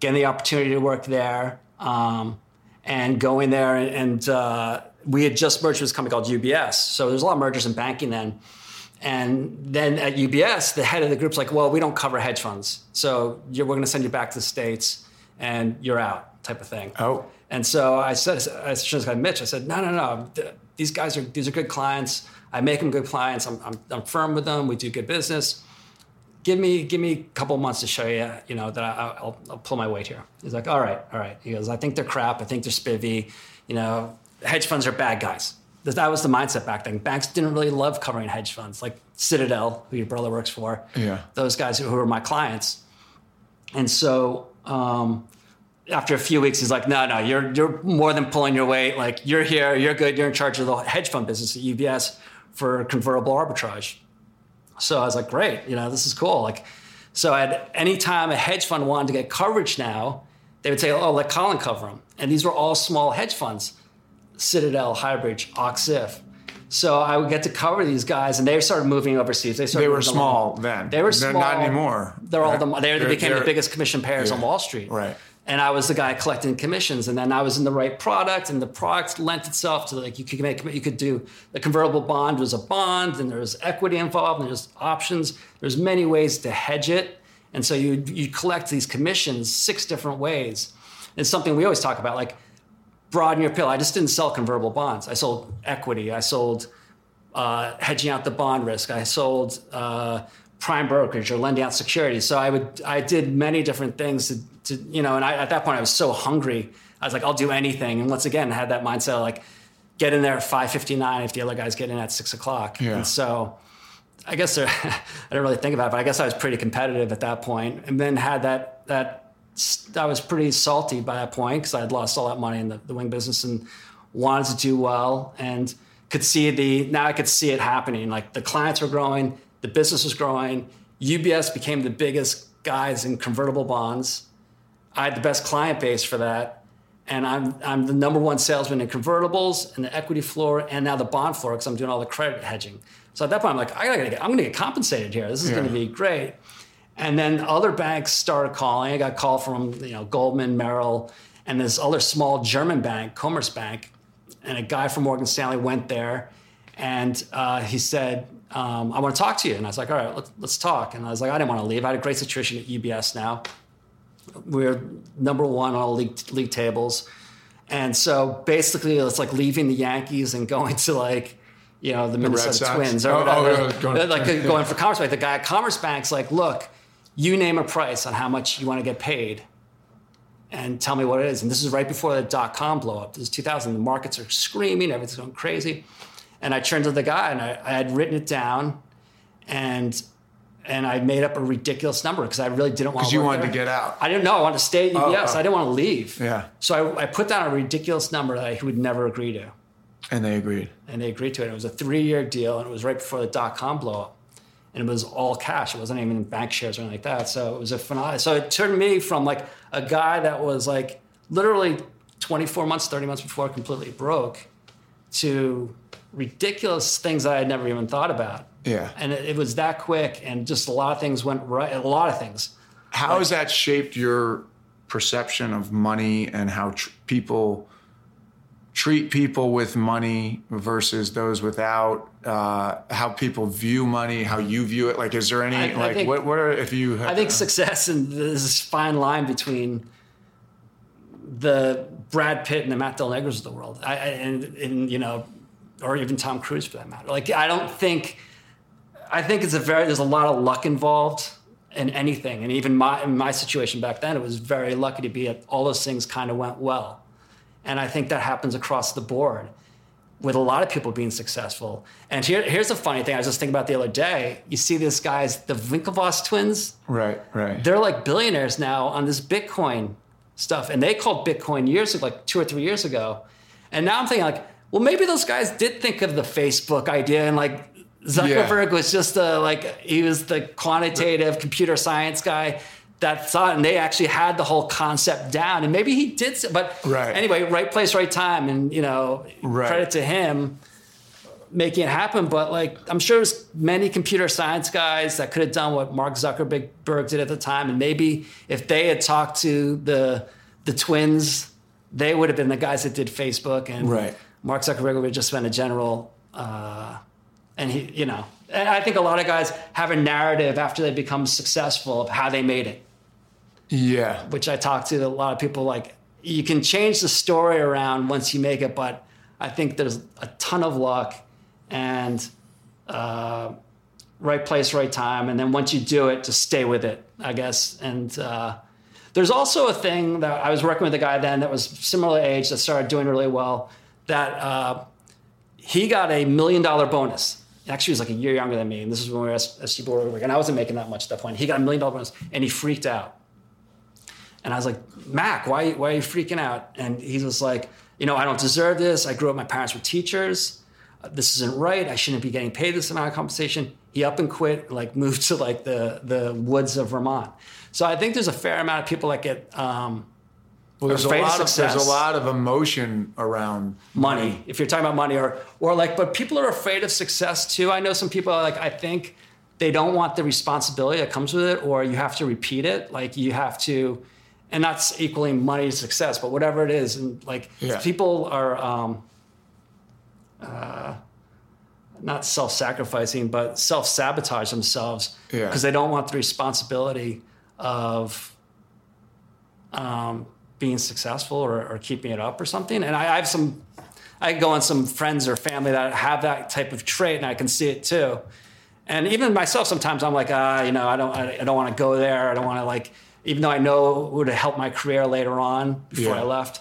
getting the opportunity to work there, um, and going there, and, and uh, we had just merged with this company called UBS. So there's a lot of mergers in banking then. And then at UBS, the head of the group's like, well, we don't cover hedge funds. So you're, we're going to send you back to the States and you're out type of thing. Oh. And so I said, I said to this guy, Mitch, I said, no, no, no. th- These guys are, these are good clients. I make them good clients. I'm, I'm, I'm firm with them. We do good business. Give me, give me a couple months to show you, you know, that I, I'll, I'll pull my weight here. He's like, all right, all right. He goes, I think they're crap. I think they're spivvy. You know, hedge funds are bad guys. That was the mindset back then. Banks didn't really love covering hedge funds, like Citadel, who your brother works for. Yeah. Those guys who were my clients. And so um, after a few weeks, he's like, no, no, you're, you're more than pulling your weight. Like, you're here, you're good, you're in charge of the hedge fund business at UBS for convertible arbitrage. So I was like, great, you know, this is cool. Like, so at any time a hedge fund wanted to get coverage now, they would say, oh, let Colin cover them. And these were all small hedge funds Citadel, Highbridge, Oxif. So I would get to cover these guys, and they started moving overseas. They, started They were small along. then. They were small. They're not anymore. They're all the. They became they're- the biggest commission payers Yeah. on Wall Street. Right. And I was the guy collecting commissions, and then I was in the right product, and the product lent itself to like you could make you could do the convertible bond was a bond, and there was equity involved, and there's options. There's many ways to hedge it, and so you you collect these commissions six different ways. It's something we always talk about, like broaden your appeal. I just didn't sell convertible bonds. I sold equity. I sold uh, hedging out the bond risk. I sold uh, prime brokerage or lending out securities. So I would I did many different things to, to you know. And I, at that point, I was so hungry. I was like, I'll do anything. And once again, I had that mindset of like get in there at five fifty nine if the other guys get in at six o'clock. Yeah. And so. I guess there, I didn't really think about it, but I guess I was pretty competitive at that point, and then had that that I was pretty salty by that point because I had lost all that money in the, the wing business and wanted to do well and could see the now I could see it happening. Like the clients were growing, the business was growing. UBS became the biggest guys in convertible bonds. I had the best client base for that. And I'm I'm the number one salesman in convertibles and the equity floor and now the bond floor because I'm doing all the credit hedging. So at that point I'm like, I gotta get I'm gonna get compensated here. This is Yeah. gonna be great. And then other banks started calling. I got a call from you know Goldman, Merrill, and this other small German bank, Commerzbank, and a guy from Morgan Stanley went there, and uh, he said, um, "I want to talk to you." And I was like, "All right, let's, let's talk." And I was like, "I didn't want to leave. I had a great situation at UBS now. We're number one on all league league tables, and so basically, it's like leaving the Yankees and going to like." You know the Minnesota Sox? Twins, or Oh, oh, whatever. yeah, going- like going for Commerzbank. The guy at Commerzbank's like, "Look, you name a price on how much you want to get paid, and tell me what it is. And this is right before the dot com blow up. This is 2000. The markets are screaming, everything's going crazy. And I turned to the guy and I, I had written it down, and and I made up a ridiculous number because I really didn't want. Because you wanted there. to get out. I didn't know. I wanted to stay at Oh, UBS. oh. I didn't want to leave. Yeah. So I, I put down a ridiculous number that he would never agree to And they agreed. and they agreed to it. It was a three-year deal, and it was right before the dot-com blow-up, and it was all cash. It wasn't even bank shares or anything like that. So it was a phenomenal. So it turned me from like a guy that was like literally 24 months, 30 months before completely broke, to ridiculous things that I had never even thought about. Yeah. And it, it was that quick, and just a lot of things went right. A lot of things. How has that shaped your perception of money and how tr- people treat people with money versus those without? Uh, how people view money, how you view it? Like, is there any I- I like think- what? What are if you? Have, I think success and this fine line between the Brad Pitt and the Matt Del Negros of the world, I, I, and, and you know, or even Tom Cruise for that matter. Like, I don't think, I think it's a very there's a lot of luck involved in anything, and even my in my situation back then, it was very lucky to be at all those things kind of went well, and I think that happens across the board with a lot of people being successful. And here, here's a funny thing I was just thinking about the other day. You see these guys, the Winklevoss twins right, right. they're like billionaires now on this Bitcoin stuff. And they called Bitcoin years ago, like two or three years ago. And now I'm thinking like, well, maybe those guys did think of the Facebook idea and like Zuckerberg was just a, like, he was the quantitative computer science guy that thought, and they actually had the whole concept down. And maybe he did, but Right. anyway, right place, right time. And, you know, Right. credit to him making it happen. But like, I'm sure there's many computer science guys that could have done what Mark Zuckerberg did at the time. And maybe if they had talked to the the twins, they would have been the guys that did Facebook. And Right. Mark Zuckerberg would have just been a general. Uh, and he, you know, and I think a lot of guys have a narrative after they become successful of how they made it yeah, which I talk to a lot of people like you can change the story around once you make it, but I think there's a ton of luck and uh, right place, right time, and then once you do it, just stay with it, I guess. And uh, there's also a thing that I was working with a guy then that was similar age that started doing really well. That uh, he got a million dollar bonus. Actually, he was like a year younger than me, and this is when we were at SG Warburg, and I wasn't making that much at that point. He got a million dollar bonus, and he freaked out. And I was like, Mac, why, why are you freaking out? And he was like, you know, I don't deserve this. I grew up, my parents were teachers. This isn't right. I shouldn't be getting paid this amount of compensation. He up and quit, like moved to like the, the woods of Vermont. So I think there's a fair amount of people that get um, Well, there's a of lot of, there's a lot of emotion around money if you're talking about money or or like but people are afraid of success too i know some people are like i think they don't want the responsibility that comes with it or you have to repeat it like you have to and that's equaling money to success but whatever it is and like Yeah. people are um uh not self-sacrificing but self-sabotage themselves Yeah. because they don't want the responsibility of um, being successful or, or keeping it up or something. And I, I have some, I go on some friends or family that have that type of trait, and I can see it too. And even myself, sometimes I'm like, ah, you know, I don't, I, I don't want to go there. I don't want to like, even though I know it would have helped my career later on before Yeah. I left.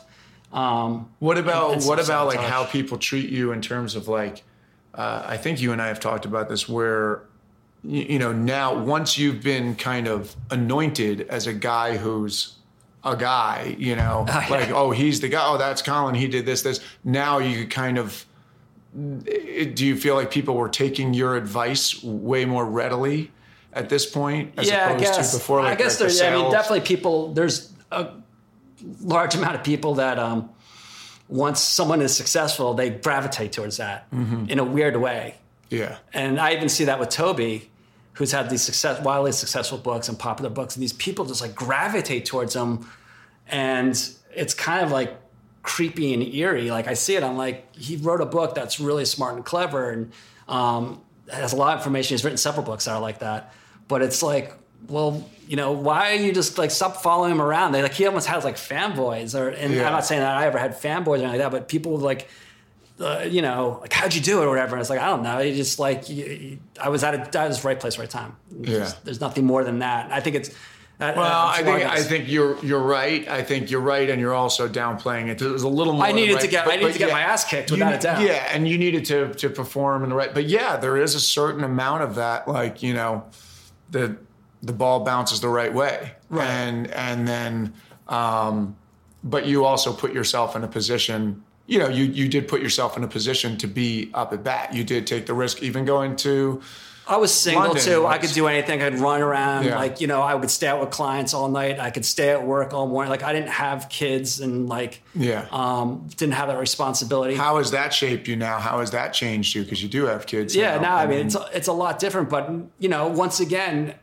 Um, What about what about like how people treat you in terms of like? Uh, I think you and I have talked about this where, you, you know, now once you've been kind of anointed as a guy who's a guy, you know, yeah. like oh he's the guy, oh that's Colin, he did this this. Now you kind of. Do you feel like people were taking your advice way more readily at this point as yeah, I opposed guess. to before? Like, I guess like the there's, I mean, definitely people, there's a large amount of people that um, once someone is successful, they gravitate towards that Mm-hmm. in a weird way. Yeah, And I even see that with Toby, who's had these success, wildly successful books and popular books, and these people just like gravitate towards them, and it's kind of like creepy and eerie. Like I see it, I'm like, he wrote a book that's really smart and clever, and um, has a lot of information. He's written several books that are like that, but it's like, well, you know, why are you just like stop following him around? They like he almost has like fanboys, or and Yeah. I'm not saying that I ever had fanboys or anything like that, but people like uh, you know, like how'd you do it or whatever. And it's like I don't know. You just like you, you- I was at a I was right place, right time. Yeah. There's nothing more than that. I think it's. Well, uh, I think I think you're you're right. I think you're right, and you're also downplaying it. There's a little more. I needed right, to get- I needed to get my ass kicked without ne- a doubt. Yeah, and you needed to to perform in the right. But yeah, there is a certain amount of that. Like you know, the the ball bounces the right way, Right. and and then, um, but you also put yourself in a position. You know, you you did put yourself in a position to be up at bat. You did take the risk, even going to. I was single London too. I could do anything. I'd run around. Yeah. Like you know, I would stay out with clients all night. I could stay at work all morning. Like I didn't have kids and like Yeah. um, didn't have that responsibility. How has that shaped you now? How has that changed you? Because you do have kids. Yeah, now. no, I mean it's a, it's a lot different, but you know, once again,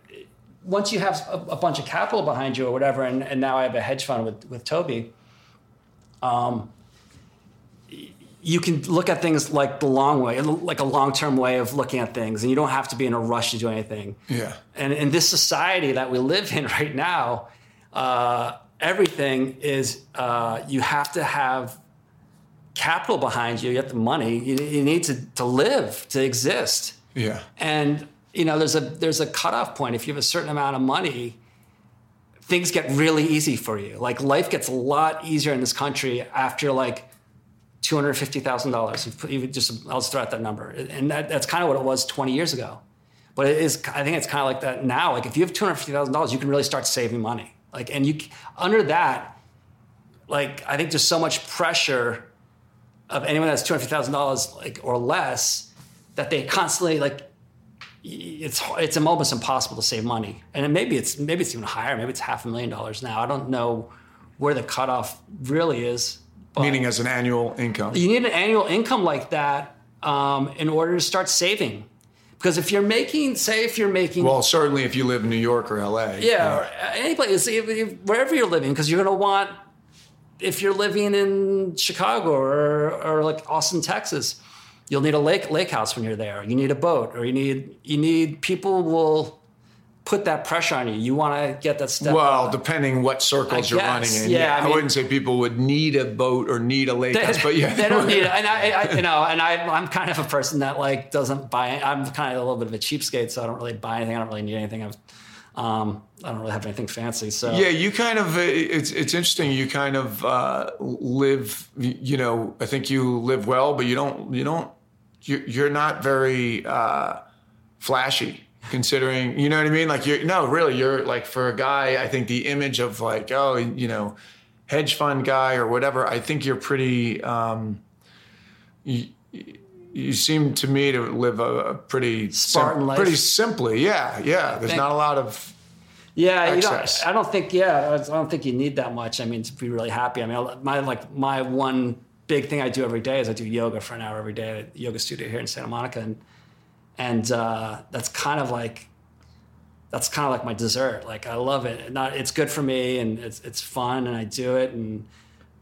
once you have a, a bunch of capital behind you or whatever, and, and now I have a hedge fund with with Toby, um, you can look at things like the long way, like a long term way of looking at things, and you don't have to be in a rush to do anything. Yeah. And in this society that we live in right now, uh, everything is uh, you have to have capital behind you. You have the money. You, you need to, to live, to exist. Yeah. And you know, there's a there's a cutoff point. If you have a certain amount of money, things get really easy for you. Like life gets a lot easier in this country after like two hundred fifty thousand dollars. Just I'll just throw out that number, and that, that's kind of what it was twenty years ago. But it is. I think it's kind of like that now. Like if you have two hundred fifty thousand dollars, you can really start saving money. Like and you under that, like I think there's so much pressure of anyone that's two hundred fifty thousand dollars like or less that they constantly like it's it's almost impossible to save money, and maybe it's maybe it's even higher. Maybe it's half a million dollars now. I don't know where the cutoff really is. But Meaning as an annual income. you need an annual income like that um, in order to start saving, because if you're making, say, if you're making Well, certainly if you live in New York or LA. yeah, or any place, wherever you're living, because you're going to want, if you're living in Chicago or, or like Austin, Texas, you'll need a lake lake house when you're there. You need a boat, or you need you need people will put that pressure on you. You want to get that step. Well, up. depending what circles I you're running in. yeah, I I, mean- wouldn't say people would need a boat or need a lake house, but yeah, they don't need it. And I, I you know, and I, I'm kind of a person that like doesn't buy. I'm kind of a little bit of a cheapskate, so I don't really buy anything. I don't really need anything. I've, um, I don't really have anything fancy. So Yeah, you kind of uh, it's it's interesting. You kind of uh, live. You know, I think you live well, but you don't. You don't. You're, you're not very uh, flashy. Considering, you know what I mean? Like you're no, really, you're like for a guy. I think the image of like, oh, you know, hedge fund guy or whatever. I think you're pretty. Um, you, you seem to me to live a, a pretty sim- life. pretty simply. Yeah, yeah. There's not a lot of Yeah, you. I don't think. Yeah, I don't think you need that much. I mean, to be really happy. I mean, my like my one big thing I do every day is I do yoga for an hour every day at a yoga studio here in Santa Monica, and and uh, that's kind of like that's kind of like my dessert. Like I love it. Not it's good for me and it's it's fun and I do it and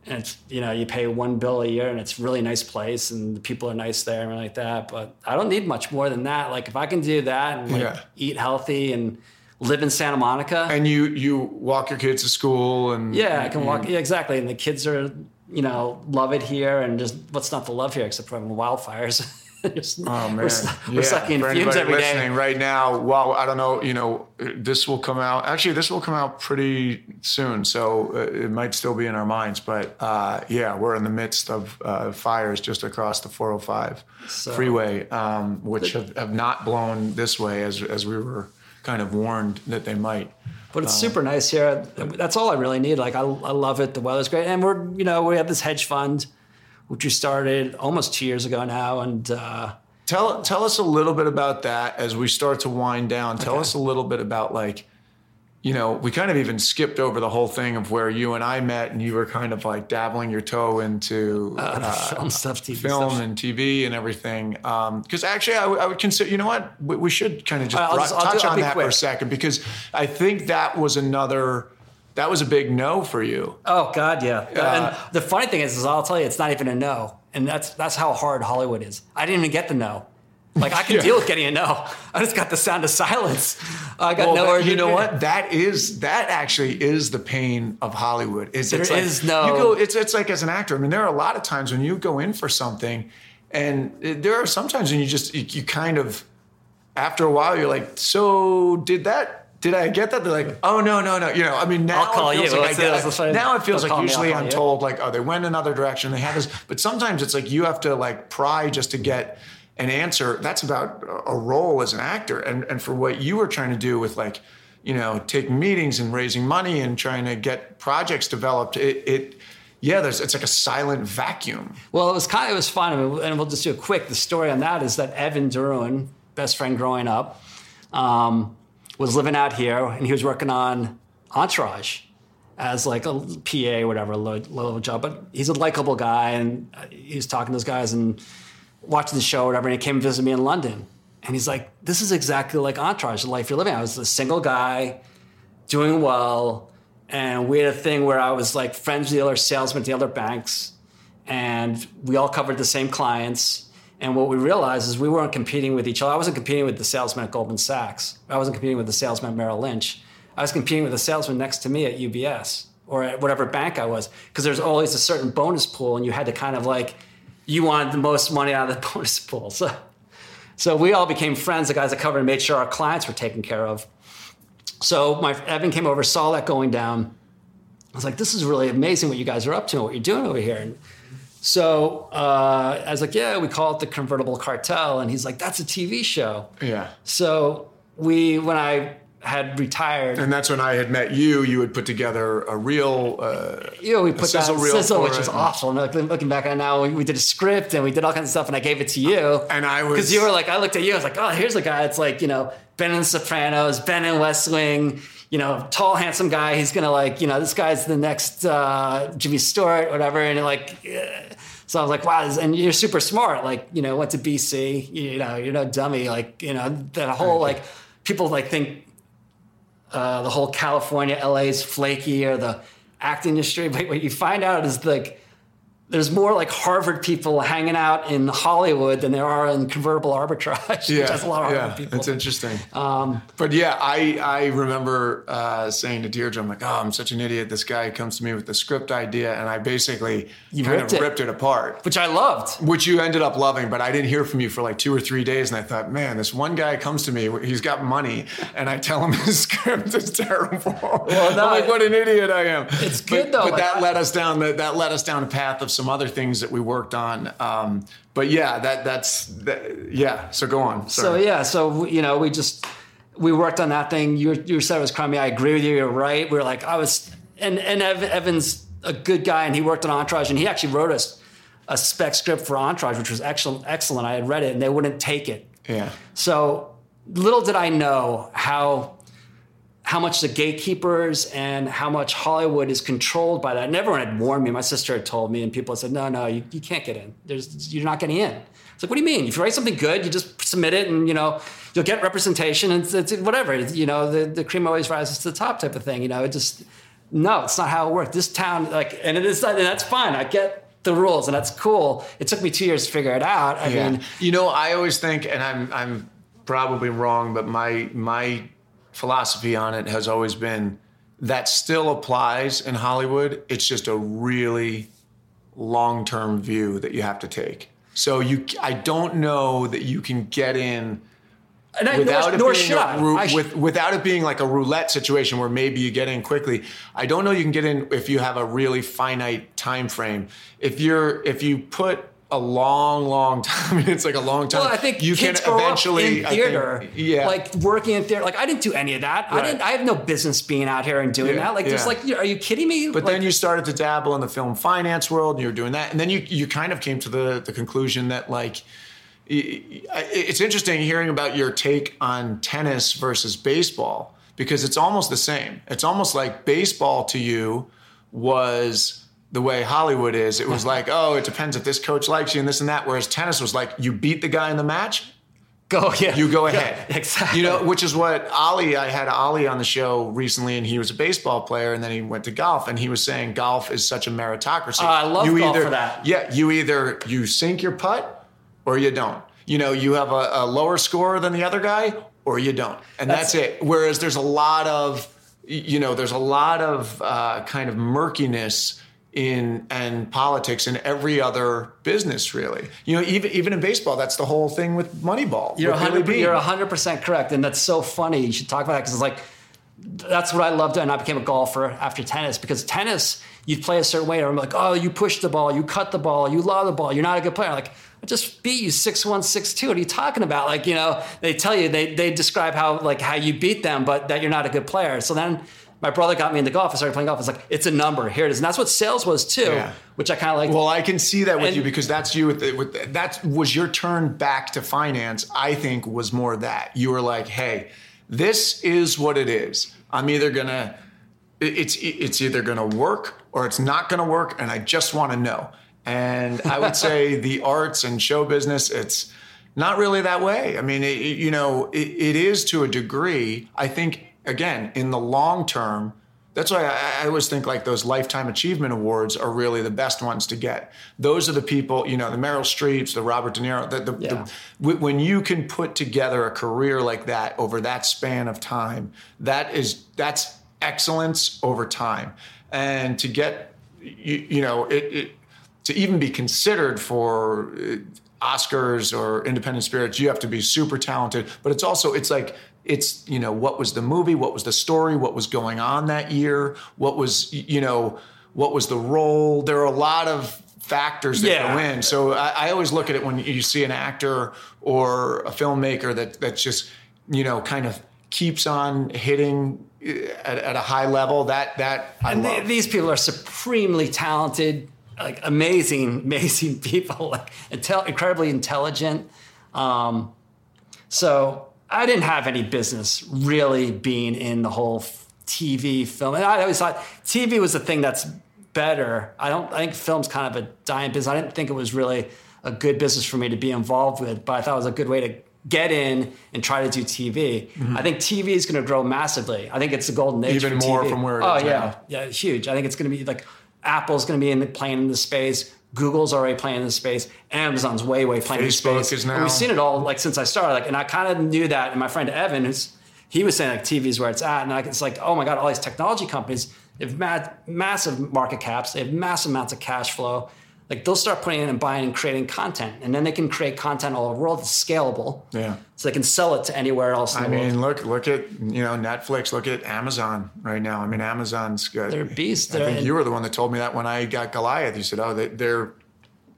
and it's you know you pay one bill a year and it's a really nice place and the people are nice there and like that. But I don't need much more than that. Like if I can do that and like Yeah. eat healthy and live in Santa Monica. And you you walk your kids to school and yeah, I can walk. Yeah, exactly. And the kids are you know love it here and just what's not to love here except for having wildfires. Just- Oh man, we're, su- we're sucking For fumes every day. listening right now. Well, I don't know. You know, this will come out. Actually, this will come out pretty soon, so uh, it might still be in our minds. But uh, yeah, we're in the midst of uh, fires just across the 405 freeway, um, which have, have not blown this way as as we were kind of warned that they might. But it's super nice here. That's all I really need. Like I, I love it. The weather's great, and we're you know we have this hedge fund, which we started almost two years ago now, and uh, Tell tell us a little bit about that as we start to wind down. Tell Okay. us a little bit about like, you know, we kind of even skipped over the whole thing of where you and I met, and you were kind of like dabbling your toe into uh, film stuff, TV film stuff. and TV and everything. Because actually, I would- consider. You know what? We, we should kind of just, All right, I'll bri- just- I'll touch I'll on that for a second because I think that was another. That was a big no for you. oh god, yeah. Uh, and the funny thing is, is I'll tell you, it's not even a no, and that's that's how hard Hollywood is. I didn't even get the no. Like I can Yeah. deal with getting a no. I just got the sound of silence. I got Well, that- you know what? That is that actually is the pain of Hollywood. Is There it's like, no- You go. It's it's like as an actor. I mean, there are a lot of times when you go in for something, and there are sometimes when you just you, you kind of after a while you're like, so did that. Did I get that? They're like, oh no, no, no. You know, I mean, now I'll call it feels you. like I get it. Now it feels don't like call me, I'll usually I'm you. told like, oh, they went another direction. They have this, but sometimes it's like you have to like pry just to get an answer. That's about a role as an actor, and and for what you were trying to do with like, you know, taking meetings and raising money and trying to get projects developed. It, it yeah, there's it's like a silent vacuum. Well, it was kind of, it was fun. I mean, and we'll just do a quick. The story on that is that Evan Duruin, best friend growing up, um, was living out here and he was working on Entourage as like a PA or whatever, low, low level job. But he's a likable guy and uh, he was talking to those guys and watching the show or whatever. And he came and visited me in London. And he's like, this is exactly like Entourage, the life you're living. I was a single guy doing well. And we had a thing where I was like friends with the other salesmen at the other banks, and we all covered the same clients. And what we realized is we weren't competing with each other. I wasn't competing with the salesman at Goldman Sachs. I wasn't competing with the salesman at Merrill Lynch. I was competing with the salesman next to me at UBS or at whatever bank I was, because there's always a certain bonus pool, and you had to kind of like, you wanted the most money out of the bonus pool. So, so we all became friends. The guys that covered and made sure our clients were taken care of. So my Evan came over, saw that going down. I was like, "This is really amazing what you guys are up to and what you're doing over here." And so uh, I was like, "Yeah, we call it the Convertible Cartel." And he's like, "That's a TV show." Yeah. So we, when I had retired, And that's when I had met you. You had put together a real. Uh, you know, we put that sizzle which it. was awful. And looking back on it now, we, we did a script and we did all kinds of stuff, and I gave it to you. And I was- because you were like, I looked at you, I was like, oh, here's a guy that's like, you know, been in Sopranos, been in West Wing, you know, tall, handsome guy. He's gonna like, you know, this guy's the next uh, Jimmy Stewart, whatever. And like, so I was like, wow, this- and you're super smart. Like, you know, went to BC, you know, you're no dummy. Like, you know, that whole like, people like think uh, the whole California, LA is flaky or the acting industry. But what you find out is like there's more like Harvard people hanging out in Hollywood than there are in convertible arbitrage. yeah, which has a lot of yeah, Harvard people. It's interesting. Um, But yeah, I I remember uh, saying to Deirdre, I'm like, oh, I'm such an idiot. This guy comes to me with the script idea, and I basically You kind ripped of it. ripped it apart. which I loved. Which you ended up loving, but I didn't hear from you for like two or three days, and I thought, man, this one guy comes to me, he's got money, and I tell him his script is terrible. Well, no, I'm like, what an idiot I am. It's But- good, though, But like, that I- led us down the, that led us down a path of some other things that we worked on. Um, but yeah, that that's that, yeah. So go on. So yeah, so you know, we just we worked on that thing. You you said it was crummy. I agree with you. You're right. We were like, I was, and and Ev, Evan's a good guy, and he worked on Entourage, and he actually wrote us a spec script for Entourage, which was excellent. Excellent. I had read it, and they wouldn't take it. Yeah. So little did I know how how much the gatekeepers and how much Hollywood is controlled by that. And everyone had warned me. My sister had told me, and people had said, "No, no, you, you can't get in. There's you're not getting in." It's like, what do you mean? If you write something good, you just submit it, and you know you'll get representation, and it's, it's whatever. You know, the the cream always rises to the top type of thing. You know, it just no, it's not how it worked. This town, like, and it is, and that's fine. I get the rules, and that's cool. It took me two years to figure it out. I Yeah. mean, you know, I always think, and I'm I'm probably wrong, but my my philosophy on it has always been that still applies in Hollywood. It's just a really long term view that you have to take. So you, I don't know that you can get in and I, without nor, it being should ru- I sh- with, without it being like a roulette situation where maybe you get in quickly. I don't know you can get in if you have a really finite time frame. If you're if you put a long, long time, it's like a long time. Well, I think you kids can grow eventually up I in think- theater, yeah, like working in theater. Like I didn't do any of that. I didn't. I have no business being out here and doing Yeah, that. Like, just yeah. like, are you kidding me? But like, then you started to dabble in the film finance world, and you were doing that, and then you you kind of came to the the conclusion that like it's interesting hearing about your take on tennis versus baseball because it's almost the same. It's almost like baseball to you was the way Hollywood is. It was like, oh, it depends if this coach likes you and this and that. Whereas tennis was like, you beat the guy in the match, go. Yeah, you go Yeah, ahead. exactly. You know, which is what Ali, I had Ali on the show recently, and he was a baseball player, and then he went to golf, and he was saying golf is such a meritocracy. Oh, I love you golf either, for that. Yeah, you either you sink your putt or you don't. You know, you have a, a lower score than the other guy or you don't, and that's, That's- it. Whereas there's a lot of, you know, there's a lot of uh, kind of murkiness in and politics in every other business, really. You know, even even in baseball, that's the whole thing with Moneyball. You're with 100, Beane. you're 100% correct. And that's so funny. You should talk about that because it's like, that's what I loved. And I became a golfer after tennis because tennis, you play a certain way. And I'm like, oh, you push the ball, you cut the ball, you lob the ball, you're not a good player. Like, I just beat you 6 1, 6 2. What are you talking about? Like, you know, they tell you, they, they describe how, like, how you beat them, but that you're not a good player. So then my brother got me into golf. I started playing golf. It's like, it's a number. Here it is. And that's what sales was too, Yeah. which I kind of like. Well, I can see that with And- you because that's you. With, with that was your turn back to finance. I think was more that you were like, "Hey, this is what it is. I'm either gonna, it's it's either gonna work or it's not gonna work, and I just want to know." And I would say the arts and show business, it's not really that way. I mean, it, you know, it, it is to a degree. I think again, in the long term, that's why I, I always think like those lifetime achievement awards are really the best ones to get. Those are the people, you know, the Meryl Streeps, the Robert De Niro. The, the, Yeah. the, when you can put together a career like that over that span of time, that is that's excellence over time. And to get, you, you know, it, it to even be considered for uh, Oscars or Independent Spirits, you have to be super talented. But it's also it's like it's you know what was the movie, what was the story, what was going on that year, what was you know what was the role. There are a lot of factors that Yeah. go in. So I, I always look at it when you see an actor or a filmmaker that that's just you know kind of keeps on hitting uh, at, at a high level. That that I and love. th- these people are supremely talented, like amazing, amazing people, like intel- incredibly intelligent. Um, so I didn't have any business really being in the whole TV film. And I always thought TV was the thing that's better. I don't. I think film's kind of a dying business. I didn't think it was really a good business for me to be involved with, but I thought it was a good way to get in and try to do TV. I think TV is going to grow massively. I think it's the golden age. Mm-hmm. Even for more TV. from where it oh is yeah, now. yeah, huge. I think it's going to be like Apple's going to be in the, playing in the space. Google's already playing in the space. Amazon's way, way playing in Facebook space. is And now- We've seen it all like since I started. Like, and I kind of knew that. And my friend Evan, who's he was saying like TV is where it's at, and like it's like oh my god, all these technology companies they have ma- massive market caps, they have massive amounts of cash flow. Like they'll start putting in and buying and creating content, and then they can create content all over the world that's scalable. Yeah. So they can sell it to anywhere else in I the world. mean, look, look at you know Netflix. Look at Amazon right now. I mean, Amazon's good. They're beasts. I They're- think you were the one that told me that when I got Goliath. You said, "Oh, they, their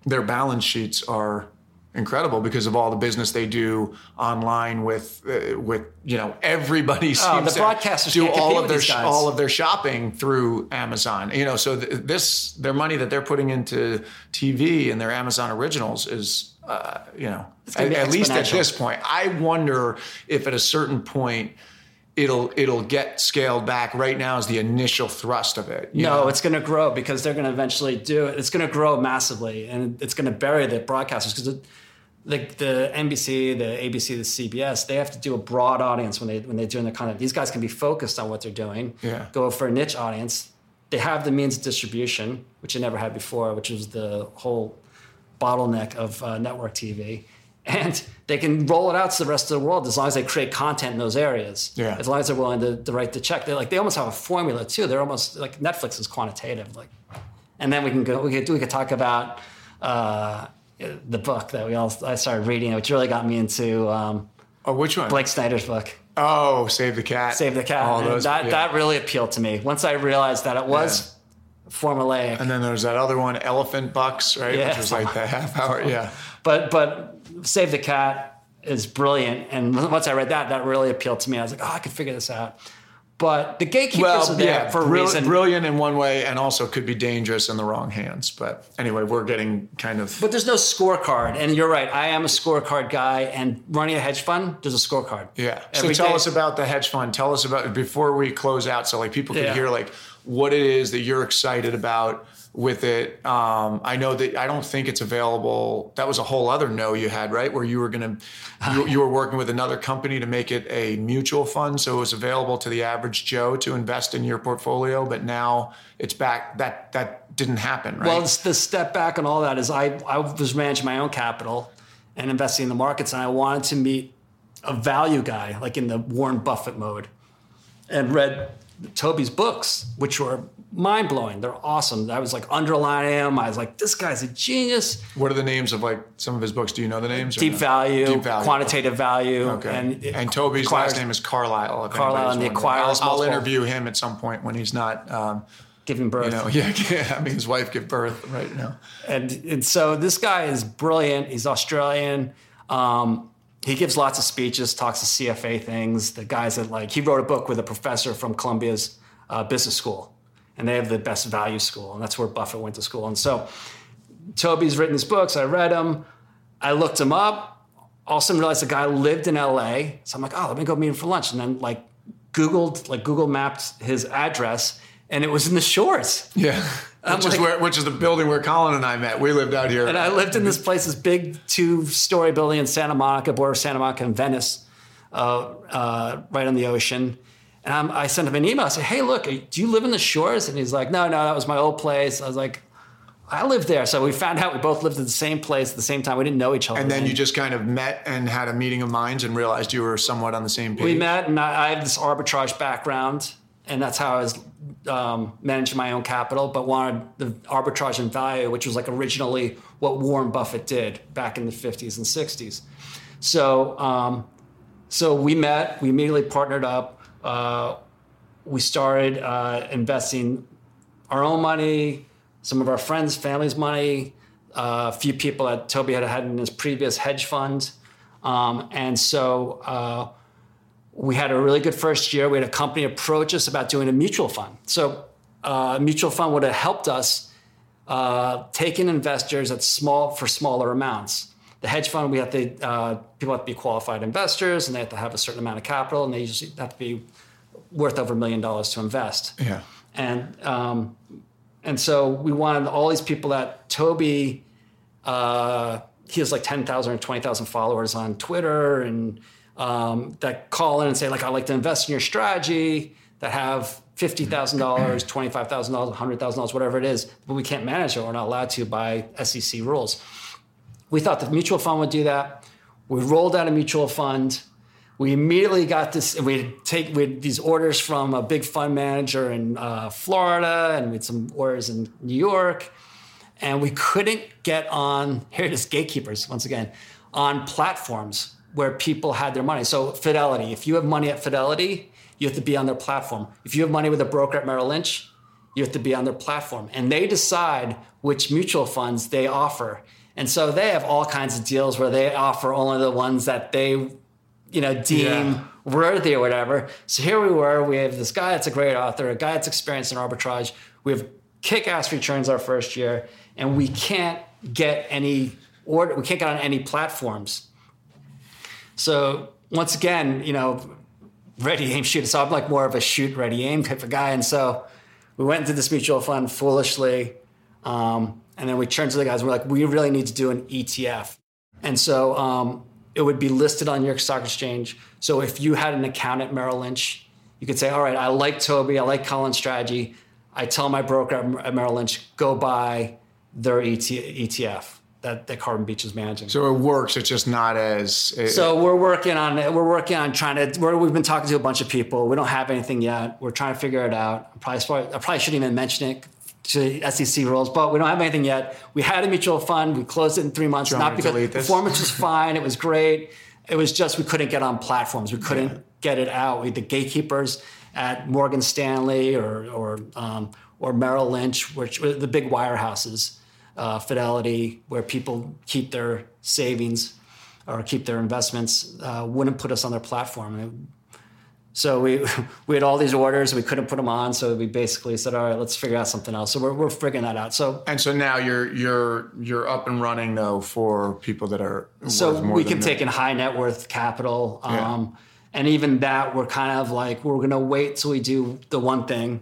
their balance sheets are incredible because of all the business they do online with uh, with you know everybody seems Oh, the to broadcasters do all of their these sh- guys. all of their shopping through Amazon. You know, so th- this their money that they're putting into TV and their Amazon originals is uh, you know at, at least at this point. I wonder if at a certain point it'll it'll get scaled back. Right now is the initial thrust of it. No, know? it's going to grow because they're going to eventually do it. It's going to grow massively, and it's going to bury the broadcasters because the, the NBC, the ABC, the CBS, they have to do a broad audience when they when they're doing the content. These guys can be focused on what they're doing. Yeah. Go for a niche audience. They have the means of distribution, which they never had before, which was the whole bottleneck of uh, network TV. And they can roll it out to the rest of the world as long as they create content in those areas. Yeah. As long as they're willing to, to write the check. They like they almost have a formula too. They're almost like Netflix is quantitative. Like, and then we can go. We could we could talk about uh, the book that we all I started reading, which really got me into um, Oh, which one? Blake Snyder's book, Oh, Save the Cat. Save the Cat. All those, that yeah. that really appealed to me once I realized that it was formulaic. And then there's that other one, Elephant Bucks, right? Yeah. Which was like the half hour. Yeah. but but Save the Cat is brilliant, and once I read that, that really appealed to me. I was like, oh, I could figure this out. But the gatekeepers Well, are there yeah, for a brill- reason. brilliant in one way, and also could be dangerous in the wrong hands. But anyway, we're getting kind of. But there's no scorecard, and you're right. I am a scorecard guy, and running a hedge fund, there's a scorecard. Yeah. So tell day- us about the hedge fund. Tell us about it before we close out, so like people can Yeah. hear like what it is that you're excited about with it. Um, I know that I don't think it's available. That was a whole other no you had, right? Where you were gonna, you, you were working with another company to make it a mutual fund, so it was available to the average Joe to invest in your portfolio. But now it's back. That that didn't happen, right? Well, the step back and all that is I, I was managing my own capital and investing in the markets, and I wanted to meet a value guy, like in the Warren Buffett mode, and read Toby's books, which were mind blowing. They're awesome. I was like underlining them. I was like, this guy's a genius. what are the names of like some of his books? Do you know the names? Deep no? value, Deep value. quantitative value, Okay. and And, Toby's acquires- last name is Carlisle. Carlisle, and the Acquirer's I'll, I'll interview him at some point when he's not, um, giving birth. you know, yeah, yeah. I mean, his wife gave birth right now. and, and so this guy is brilliant. He's Australian. Um, he gives lots of speeches, talks to CFA things. The guys that like he wrote a book with a professor from Columbia's uh, business school, and they have the best value school, and that's where Buffett went to school. And so Toby's written his books. I read them. I looked him up. All of a sudden realized the guy lived in LA. So I'm like, oh, let me go meet him for lunch. And then like Googled, like Google mapped his address, and it was in the shores. Yeah. Which is like- where, which is the building where Colin and I met. We lived out here. And I lived in this place, this big two-story building in Santa Monica, border of Santa Monica and Venice, uh, uh, right on the ocean. And I'm, I sent him an email. I said, "Hey, look, do you live in the shores?" And he's like, "No, no, that was my old place." I was like, "I lived there." So we found out we both lived in the same place at the same time. We didn't know each other. and then you just kind of met and had a meeting of minds and realized you were somewhat on the same page. we met, and I, I have this arbitrage background, and that's how I was um, managing my own capital, but wanted the arbitrage in value, which was like originally what Warren Buffett did back in the 50s and 60s. So, um, so we met, we immediately partnered up. Uh, we started uh, investing our own money, some of our friends' families' money, uh, a few people that Toby had had in his previous hedge fund. Um, and so uh, we had a really good first year. We had a company approach us about doing a mutual fund. So uh, a mutual fund would have helped us uh, take in investors at small for smaller amounts. The hedge fund, we have to uh, people have to be qualified investors, and they have to have a certain amount of capital, and they usually have to be worth over a million dollars to invest. Yeah. And um, and so we wanted all these people that Toby, uh, he has like 10,000 or 20,000 followers on Twitter and um, that call in and say like, I'd like to invest in your strategy that have $50,000, $25,000, $100,000, whatever it is, but we can't manage it. We're not allowed to by SEC rules. We thought the mutual fund would do that. We rolled out a mutual fund. We immediately got this. We take we these orders from a big fund manager in uh, Florida, and we had some orders in New York, and we couldn't get on. Here it is, gatekeepers once again, on platforms where people had their money. So Fidelity, if you have money at Fidelity, you have to be on their platform. If you have money with a broker at Merrill Lynch, you have to be on their platform, and they decide which mutual funds they offer. And so they have all kinds of deals where they offer only the ones that they, you know, deem Yeah. worthy or whatever. So here we were. We have this guy that's a great author, a guy that's experienced in arbitrage. We have kick-ass returns our first year, and we can't get any order. We can't get on any platforms. So once again, you know, ready aim shoot. So I'm like more of a shoot ready aim type of guy. And so we went into this mutual fund foolishly. Um, and then we turned to the guys. And we're like, we really need to do an ETF. And so um, it would be listed on New York Stock Exchange. So if you had an account at Merrill Lynch, you could say, all right, I like Toby, I like Colin strategy. I tell my broker at Merrill Lynch, go buy their ETF that, that Carbon Beach is managing. So it works. It's just not as. It, so we're working on it. We're working on trying to. we have been talking to a bunch of people. We don't have anything yet. We're trying to figure it out. I probably, I probably shouldn't even mention it to SEC rules, but we don't have anything yet. We had a mutual fund. We closed it in three months. Not because performance was fine. It was great. It was just we couldn't get on platforms. We couldn't yeah. get it out. We the gatekeepers at Morgan Stanley or or um, or Merrill Lynch, which were the big wirehouses uh, Fidelity, where people keep their savings or keep their investments, uh, wouldn't put us on their platform. So we we had all these orders, we couldn't put them on, so we basically said, "All right, let's figure out something else." So we're we're figuring that out. So and so now you're you're you're up and running though for people that are so we can take in high net worth capital, um, yeah. and even that we're kind of like we're going to wait till we do the one thing,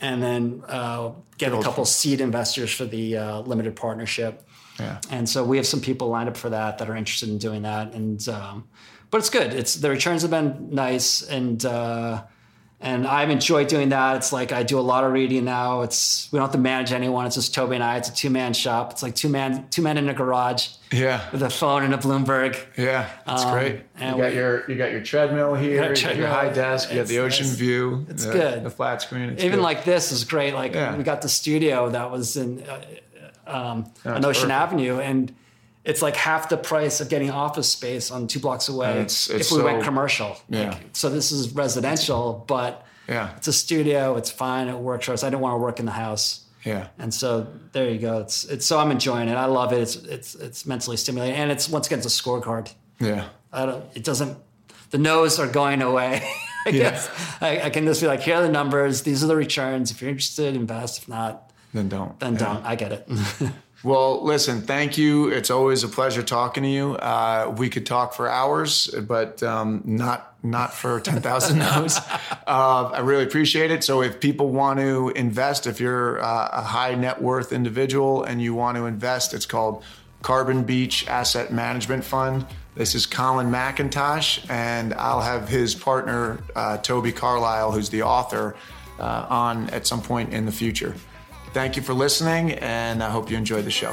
and then uh, get a couple seed investors for the uh, limited partnership. Yeah. And so we have some people lined up for that that are interested in doing that. And um, but it's good. It's the returns have been nice, and uh, and I've enjoyed doing that. It's like I do a lot of reading now. It's we don't have to manage anyone. It's just Toby and I. It's a two man shop. It's like two man two men in a garage. Yeah. With a phone and a Bloomberg. Yeah, that's um, great. And you got we, your you got your treadmill here. You got your high desk. You got the ocean view. It's the, good. The flat screen. Even good. like this is great. Like yeah. we got the studio that was in uh, um, on Ocean perfect. Avenue and it's like half the price of getting office space on two blocks away it's, it's if we so, went commercial. Yeah. Like, so this is residential, but yeah, it's a studio. It's fine. It works for us. I don't want to work in the house. Yeah. And so there you go. It's it's so I'm enjoying it. I love it. It's it's it's mentally stimulating, and it's once again it's a scorecard. Yeah. I don't. It doesn't. The no's are going away. I yeah. guess I, I, can just be like, here are the numbers. These are the returns. If you're interested, invest. If not, then don't. Then yeah. don't. I get it. Well, listen, thank you. It's always a pleasure talking to you. Uh, we could talk for hours, but um, not not for 10,000 no's. Uh, I really appreciate it. So if people want to invest, if you're uh, a high net worth individual and you want to invest, it's called Carbon Beach Asset Management Fund. This is Colin Macintosh, and I'll have his partner, uh, Toby Carlisle, who's the author, uh, on at some point in the future. Thank you for listening, and I hope you enjoyed the show.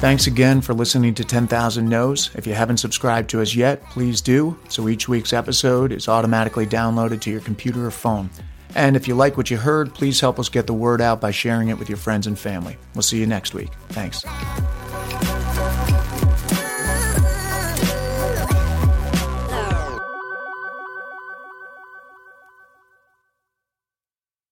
Thanks again for listening to 10,000 No's. If you haven't subscribed to us yet, please do, so each week's episode is automatically downloaded to your computer or phone. And if you like what you heard, please help us get the word out by sharing it with your friends and family. We'll see you next week. Thanks.